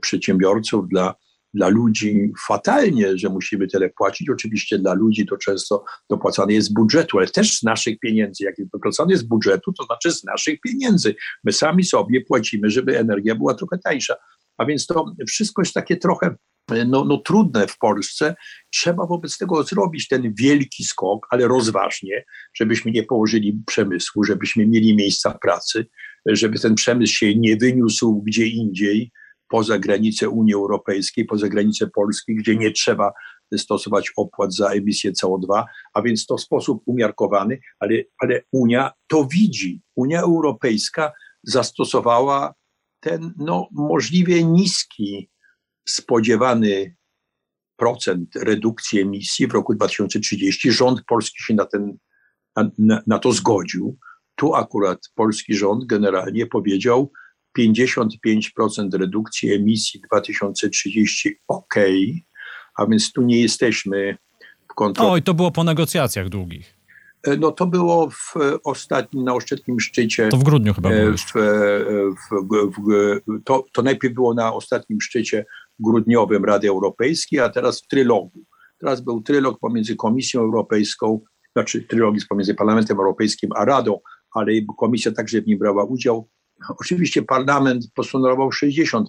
przedsiębiorców, dla dla ludzi fatalnie, że musimy tyle płacić. Oczywiście dla ludzi to często dopłacane jest z budżetu, ale też z naszych pieniędzy. Jak jest dopłacane z budżetu, to znaczy z naszych pieniędzy. My sami sobie płacimy, żeby energia była trochę tańsza. A więc to wszystko jest takie trochę no, no, trudne w Polsce. Trzeba wobec tego zrobić ten wielki skok, ale rozważnie, żebyśmy nie położyli przemysłu, żebyśmy mieli miejsca pracy, żeby ten przemysł się nie wyniósł gdzie indziej, poza granice Unii Europejskiej, poza granice Polski, gdzie nie trzeba stosować opłat za emisję CO2, a więc to sposób umiarkowany, ale, ale Unia to widzi. Unia Europejska zastosowała ten no, możliwie niski, spodziewany procent redukcji emisji w roku 2030. Rząd polski się na, ten, na, na to zgodził. Tu akurat polski rząd generalnie powiedział, 55% redukcji emisji 2030 ok, a więc tu nie jesteśmy w kontroli. Oj, to było po negocjacjach długich. E, no to było w ostatnim, na ostatnim szczycie. To w grudniu chyba było. E, w, w, w, to, to najpierw było na ostatnim szczycie grudniowym Rady Europejskiej, a teraz w trylogu. Teraz był trylog pomiędzy Komisją Europejską, znaczy trylog jest pomiędzy Parlamentem Europejskim a Radą, ale Komisja także w nim brała udział. Oczywiście parlament postulował 60%,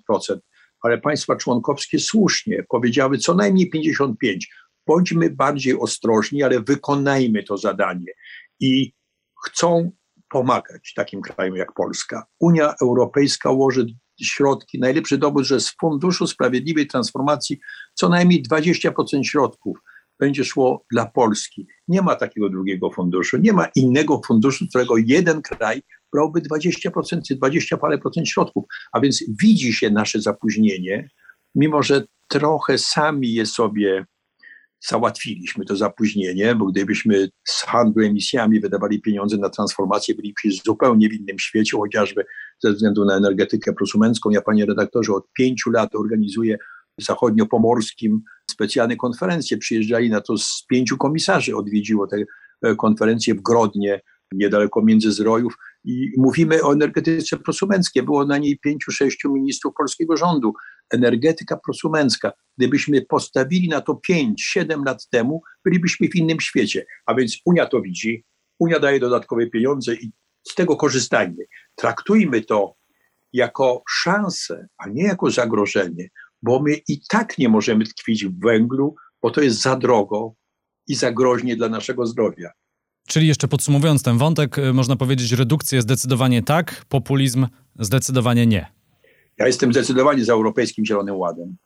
ale państwa członkowskie słusznie powiedziały co najmniej 55%. Bądźmy bardziej ostrożni, ale wykonajmy to zadanie. I chcą pomagać takim krajom jak Polska. Unia Europejska ułoży środki, najlepszy dowód, że z Funduszu Sprawiedliwej Transformacji co najmniej 20% środków będzie szło dla Polski. Nie ma takiego drugiego funduszu, nie ma innego funduszu, którego jeden kraj brałby 20%, 20 parę procent środków. A więc widzi się nasze zapóźnienie, mimo że trochę sami je sobie załatwiliśmy to zapóźnienie, bo gdybyśmy z handlu emisjami wydawali pieniądze na transformację, bylibyśmy zupełnie w innym świecie, chociażby ze względu na energetykę prosumencką. Ja, panie redaktorze, od pięciu lat organizuję w zachodniopomorskim specjalne konferencje. Przyjeżdżali na to z pięciu komisarzy, odwiedziło te e, konferencje w Grodnie, niedaleko Międzyzdrojów i mówimy o energetyce prosumenckiej. Było na niej pięciu, sześciu ministrów polskiego rządu. Energetyka prosumencka. Gdybyśmy postawili na to pięć, siedem lat temu, bylibyśmy w innym świecie. A więc Unia to widzi, Unia daje dodatkowe pieniądze i z tego korzystajmy. Traktujmy to jako szansę, a nie jako zagrożenie, bo my i tak nie możemy tkwić w węglu, bo to jest za drogo i za groźnie dla naszego zdrowia. Czyli jeszcze podsumowując ten wątek, y, można powiedzieć, redukcję zdecydowanie tak, populizm zdecydowanie nie. Ja jestem zdecydowanie za Europejskim Zielonym Ładem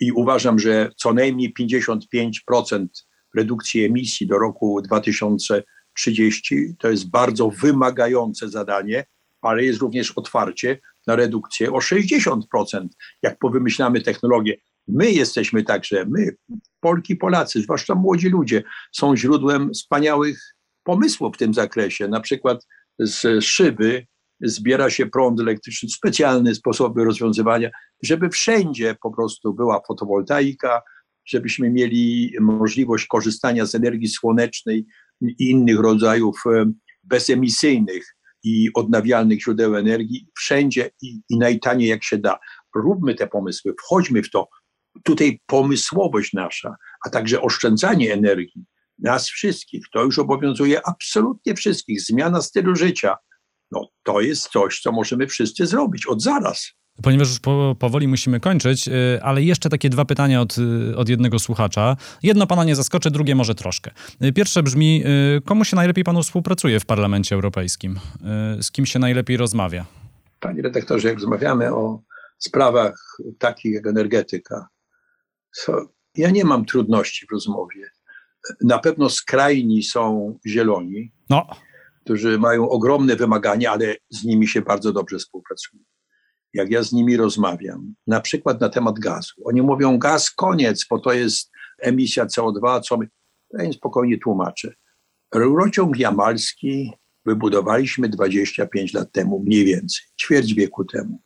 i uważam, że co najmniej 55% redukcji emisji do roku 2030 to jest bardzo wymagające zadanie, ale jest również otwarcie na redukcję o 60%, jak powymyślamy technologię. My jesteśmy także, my, Polki, Polacy, zwłaszcza młodzi ludzie, są źródłem wspaniałych pomysłów w tym zakresie. Na przykład z szyby zbiera się prąd elektryczny, specjalne sposoby rozwiązywania, żeby wszędzie po prostu była fotowoltaika, żebyśmy mieli możliwość korzystania z energii słonecznej i innych rodzajów e, bezemisyjnych i odnawialnych źródeł energii wszędzie i, i najtaniej jak się da. Róbmy te pomysły, wchodźmy w to. Tutaj pomysłowość nasza, a także oszczędzanie energii nas wszystkich, to już obowiązuje absolutnie wszystkich. Zmiana stylu życia, no to jest coś, co możemy wszyscy zrobić od zaraz. Ponieważ już po, powoli musimy kończyć, y, ale jeszcze takie dwa pytania od, y, od jednego słuchacza. Jedno pana nie zaskoczy, drugie może troszkę. Y, pierwsze brzmi, komu się najlepiej panu współpracuje w Parlamencie Europejskim? Z kim się najlepiej rozmawia? Panie redaktorze, jak rozmawiamy o sprawach takich jak energetyka, to ja nie mam trudności w rozmowie. Na pewno skrajni są zieloni, no. którzy mają ogromne wymagania, ale z nimi się bardzo dobrze współpracuje jak ja z nimi rozmawiam, na przykład na temat gazu. Oni mówią, gaz koniec, bo to jest emisja CO2, co my... Ja im spokojnie tłumaczę. Rurociąg jamalski wybudowaliśmy 25 lat temu, mniej więcej, ćwierć wieku temu.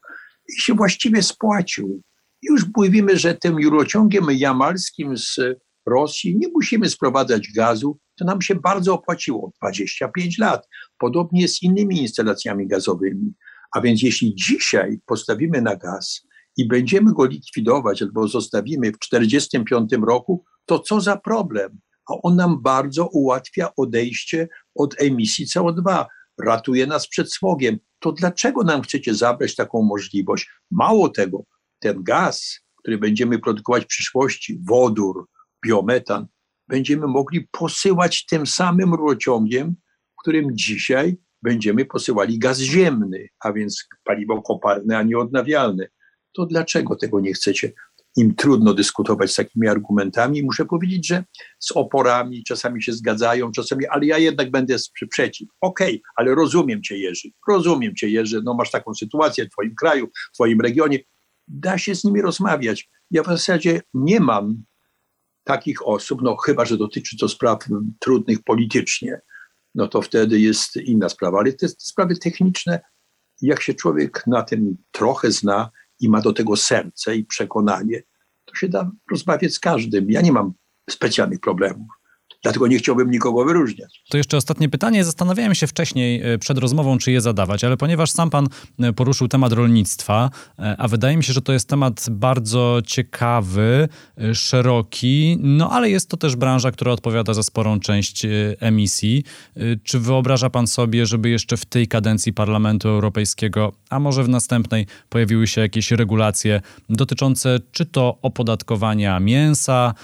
I się właściwie spłacił. Już mówimy, że tym rurociągiem jamalskim z Rosji nie musimy sprowadzać gazu, to nam się bardzo opłaciło. 25 lat. Podobnie z innymi instalacjami gazowymi. A więc jeśli dzisiaj postawimy na gaz i będziemy go likwidować albo zostawimy w 1945 roku, to co za problem? A on nam bardzo ułatwia odejście od emisji CO2, ratuje nas przed smogiem. To dlaczego nam chcecie zabrać taką możliwość? Mało tego, ten gaz, który będziemy produkować w przyszłości, wodór, biometan, będziemy mogli posyłać tym samym rurociągiem, którym dzisiaj będziemy posyłali gaz ziemny, a więc paliwo kopalne, a nie odnawialne. To dlaczego tego nie chcecie? Im trudno dyskutować z takimi argumentami. Muszę powiedzieć, że z oporami czasami się zgadzają, czasami, ale ja jednak będę przeciw. Okej, okay, ale rozumiem cię, Jerzy. Rozumiem cię, Jerzy. No masz taką sytuację w twoim kraju, w twoim regionie. Da się z nimi rozmawiać. Ja w zasadzie nie mam takich osób, no chyba, że dotyczy to spraw trudnych politycznie, no to wtedy jest inna sprawa. Ale te sprawy techniczne, jak się człowiek na tym trochę zna i ma do tego serce i przekonanie, to się da rozmawiać z każdym. Ja nie mam specjalnych problemów. Dlatego nie chciałbym nikogo wyróżniać. To jeszcze ostatnie pytanie. Zastanawiałem się wcześniej e, przed rozmową, czy je zadawać, ale ponieważ sam pan e, poruszył temat rolnictwa, e, a wydaje mi się, że to jest temat bardzo ciekawy, szeroki, no ale jest to też branża, która odpowiada za sporą część emisji. Czy wyobraża pan sobie, żeby jeszcze w tej kadencji Parlamentu Europejskiego, a może w następnej, pojawiły się jakieś regulacje dotyczące czy to opodatkowania mięsa,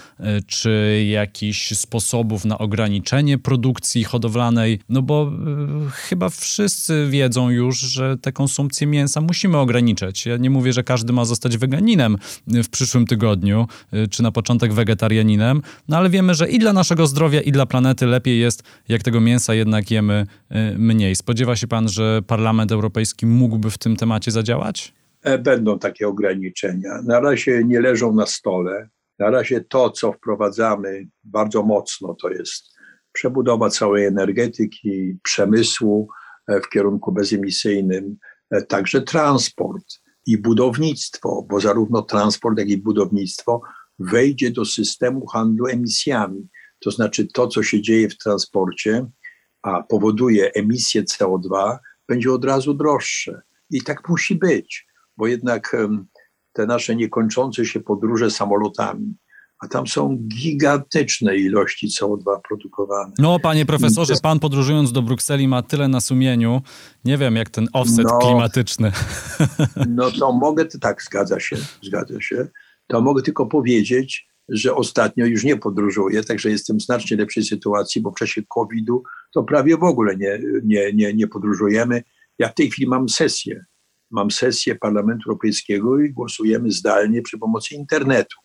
czy jakichś sposobów, sposobów na ograniczenie produkcji hodowlanej, no bo y, chyba wszyscy wiedzą już, że tę konsumpcję mięsa musimy ograniczać. Ja nie mówię, że każdy ma zostać weganinem w przyszłym tygodniu, y, czy na początek wegetarianinem, no ale wiemy, że i dla naszego zdrowia, i dla planety lepiej jest, jak tego mięsa jednak jemy y, mniej. Spodziewa się pan, że Parlament Europejski mógłby w tym temacie zadziałać? E, będą takie ograniczenia. Na razie nie leżą na stole. Na razie to, co wprowadzamy bardzo mocno, to jest przebudowa całej energetyki, przemysłu e, w kierunku bezemisyjnym, e, także transport i budownictwo, bo zarówno transport, jak i budownictwo wejdzie do systemu handlu emisjami. To znaczy to, co się dzieje w transporcie, a powoduje emisję CO2, będzie od razu droższe. I tak musi być, bo jednak te nasze niekończące się podróże samolotami, a tam są gigantyczne ilości CO2 produkowane. No, panie profesorze, pan podróżując do Brukseli ma tyle na sumieniu. Nie wiem, jak ten offset no, klimatyczny. [LAUGHS] No to mogę, tak, zgadza się, zgadza się. To mogę tylko powiedzieć, że ostatnio już nie podróżuję, także jestem w znacznie lepszej sytuacji, bo w czasie COVID-u to prawie w ogóle nie, nie, nie, nie podróżujemy. Ja w tej chwili mam sesję mam sesję Parlamentu Europejskiego i głosujemy zdalnie przy pomocy internetu.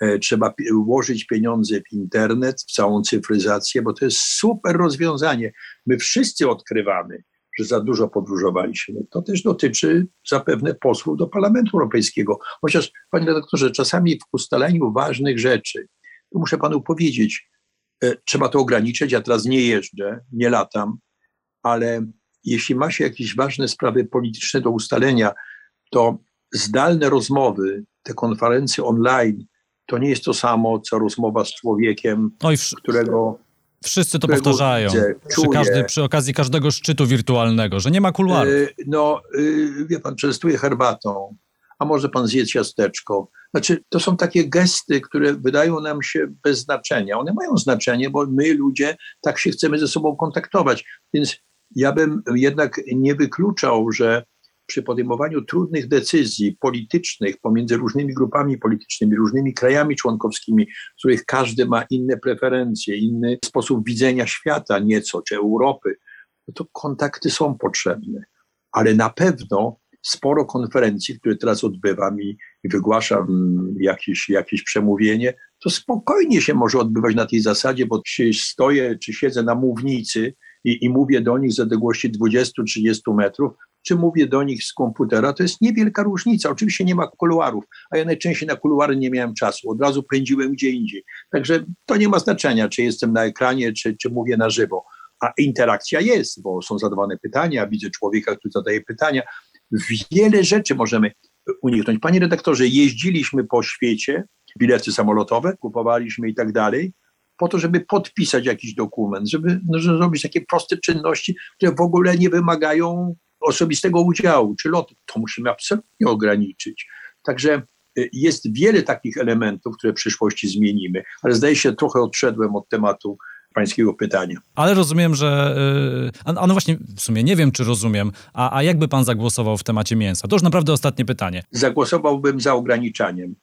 E, trzeba włożyć pieniądze w internet, w całą cyfryzację, bo to jest super rozwiązanie. My wszyscy odkrywamy, że za dużo podróżowaliśmy. To też dotyczy zapewne posłów do Parlamentu Europejskiego. Chociaż, panie redaktorze, czasami w ustaleniu ważnych rzeczy, muszę panu powiedzieć, e, trzeba to ograniczyć. Ja teraz nie jeżdżę, nie latam, ale jeśli ma się jakieś ważne sprawy polityczne do ustalenia, to zdalne rozmowy, te konferencje online, to nie jest to samo, co rozmowa z człowiekiem, Oj, którego Wszyscy to powtarzają. Widzę, przy, każdy, przy okazji każdego szczytu wirtualnego, że nie ma kuluarów. Yy, no, yy, wie pan, częstuje herbatą, a może pan zje ciasteczko. Znaczy, to są takie gesty, które wydają nam się bez znaczenia. One mają znaczenie, bo my, ludzie, tak się chcemy ze sobą kontaktować. Więc ja bym jednak nie wykluczał, że przy podejmowaniu trudnych decyzji politycznych pomiędzy różnymi grupami politycznymi, różnymi krajami członkowskimi, w których każdy ma inne preferencje, inny sposób widzenia świata nieco, czy Europy, no to kontakty są potrzebne. Ale na pewno sporo konferencji, które teraz odbywam i, i wygłaszam jakieś, jakieś przemówienie, to spokojnie się może odbywać na tej zasadzie, bo czy stoję, czy siedzę na mównicy i, i mówię do nich z odległości 20-30 metrów, czy mówię do nich z komputera, to jest niewielka różnica. Oczywiście nie ma kuluarów, a ja najczęściej na kuluary nie miałem czasu. Od razu pędziłem gdzie indziej. Także to nie ma znaczenia, czy jestem na ekranie, czy, czy mówię na żywo. A interakcja jest, bo są zadawane pytania, widzę człowieka, który zadaje pytania. Wiele rzeczy możemy uniknąć. Panie redaktorze, jeździliśmy po świecie, bilety samolotowe kupowaliśmy i tak dalej, po to, żeby podpisać jakiś dokument, żeby, no, zrobić takie proste czynności, które w ogóle nie wymagają osobistego udziału czy lotu. To musimy absolutnie ograniczyć. Także y, jest wiele takich elementów, które w przyszłości zmienimy, ale zdaje się, trochę odszedłem od tematu pańskiego pytania. Ale rozumiem, że. A, a, no właśnie, w sumie nie wiem, czy rozumiem. A, a jakby pan zagłosował w temacie mięsa? To już naprawdę ostatnie pytanie. Zagłosowałbym za ograniczaniem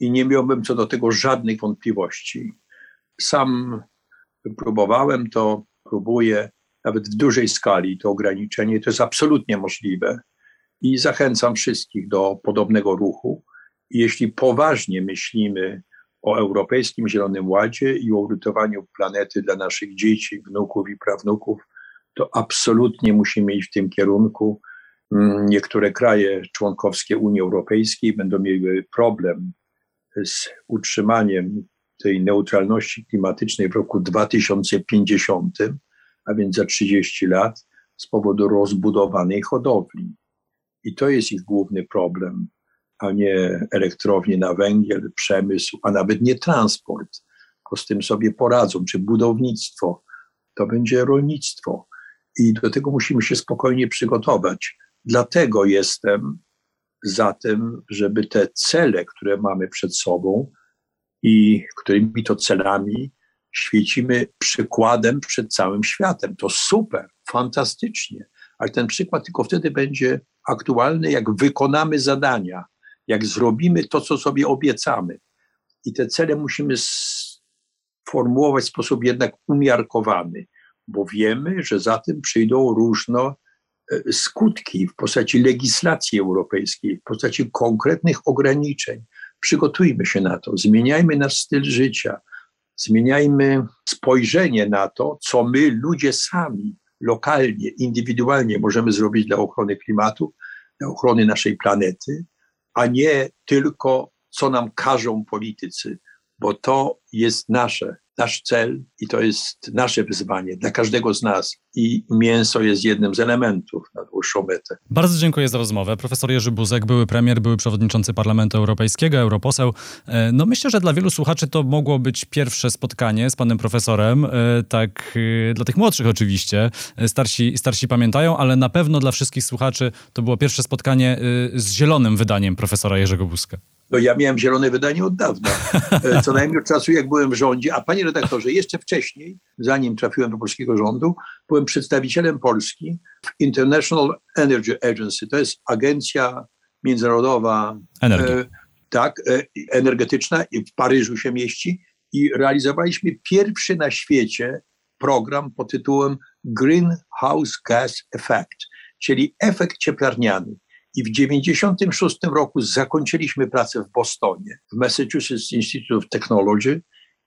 i nie miałbym co do tego żadnych wątpliwości. Sam próbowałem to, próbuję nawet w dużej skali to ograniczenie, to jest absolutnie możliwe i zachęcam wszystkich do podobnego ruchu. Jeśli poważnie myślimy o Europejskim Zielonym Ładzie i o uratowaniu planety dla naszych dzieci, wnuków i prawnuków, to absolutnie musimy iść w tym kierunku. Mm, niektóre kraje członkowskie Unii Europejskiej będą miały problem z utrzymaniem tej neutralności klimatycznej w roku 2050 a więc za 30 lat, z powodu rozbudowanej hodowli. I to jest ich główny problem, a nie elektrownie na węgiel, przemysł, a nawet nie transport. Bo z tym sobie poradzą, czy budownictwo, to będzie rolnictwo. I do tego musimy się spokojnie przygotować. Dlatego jestem za tym, żeby te cele, które mamy przed sobą i którymi to celami świecimy przykładem przed całym światem. To super, fantastycznie, ale ten przykład tylko wtedy będzie aktualny, jak wykonamy zadania, jak zrobimy to, co sobie obiecamy. I te cele musimy sformułować w sposób jednak umiarkowany, bo wiemy, że za tym przyjdą różne skutki w postaci legislacji europejskiej, w postaci konkretnych ograniczeń. Przygotujmy się na to, zmieniajmy nasz styl życia, Zmieniajmy spojrzenie na to, co my, ludzie sami, lokalnie, indywidualnie możemy zrobić dla ochrony klimatu, dla ochrony naszej planety, a nie tylko, co nam każą politycy, bo to jest nasze nasz cel i to jest nasze wyzwanie dla każdego z nas. I mięso jest jednym z elementów na dłuższą metę. Bardzo dziękuję za rozmowę. Profesor Jerzy Buzek, były premier, były przewodniczący Parlamentu Europejskiego, europoseł. E, no myślę, że dla wielu słuchaczy to mogło być pierwsze spotkanie z panem profesorem, e, tak e, dla tych młodszych oczywiście. Starsi, starsi pamiętają, ale na pewno dla wszystkich słuchaczy to było pierwsze spotkanie z zielonym wydaniem profesora Jerzego Buzka. No ja miałem zielone wydanie od dawna, co najmniej od czasu, jak byłem w rządzie. A panie redaktorze, jeszcze wcześniej, zanim trafiłem do polskiego rządu, byłem przedstawicielem Polski w International Energy Agency. To jest agencja międzynarodowa, e, tak, e, energetyczna, w Paryżu się mieści i realizowaliśmy pierwszy na świecie program pod tytułem Greenhouse Gas Effect, czyli efekt cieplarniany. I w 1996 roku zakończyliśmy pracę w Bostonie, w Massachusetts Institute of Technology,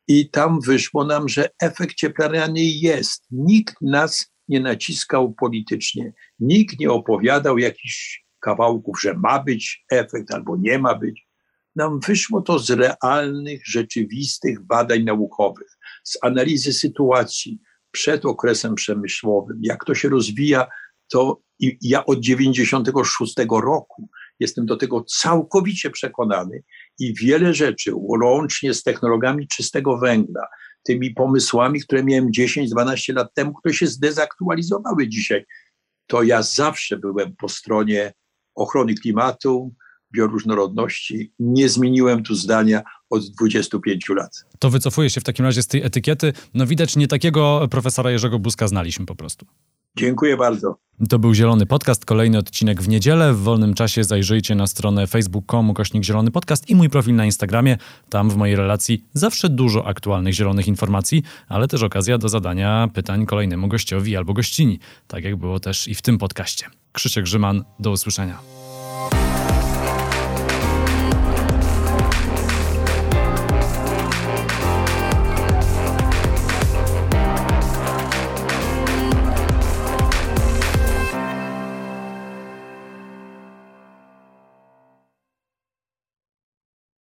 i tam wyszło nam, że efekt cieplarniany jest. Nikt nas nie naciskał politycznie, nikt nie opowiadał jakichś kawałków, że ma być efekt albo nie ma być. Nam wyszło to z realnych, rzeczywistych badań naukowych, z analizy sytuacji przed okresem przemysłowym, jak to się rozwija to ja od 96 roku jestem do tego całkowicie przekonany i wiele rzeczy, łącznie z technologiami czystego węgla, tymi pomysłami, które miałem 10-12 lat temu, które się zdezaktualizowały dzisiaj, to ja zawsze byłem po stronie ochrony klimatu, bioróżnorodności. Nie zmieniłem tu zdania od 25 lat. To wycofuję się w takim razie z tej etykiety. No widać, nie takiego profesora Jerzego Buzka znaliśmy po prostu. Dziękuję bardzo. To był Zielony Podcast, kolejny odcinek w niedzielę. W wolnym czasie zajrzyjcie na stronę facebook.com kośnik Zielony Podcast i mój profil na Instagramie. Tam w mojej relacji zawsze dużo aktualnych zielonych informacji, ale też okazja do zadania pytań kolejnemu gościowi albo gościni. Tak jak było też i w tym podcaście. Krzysiek Grzyman, do usłyszenia.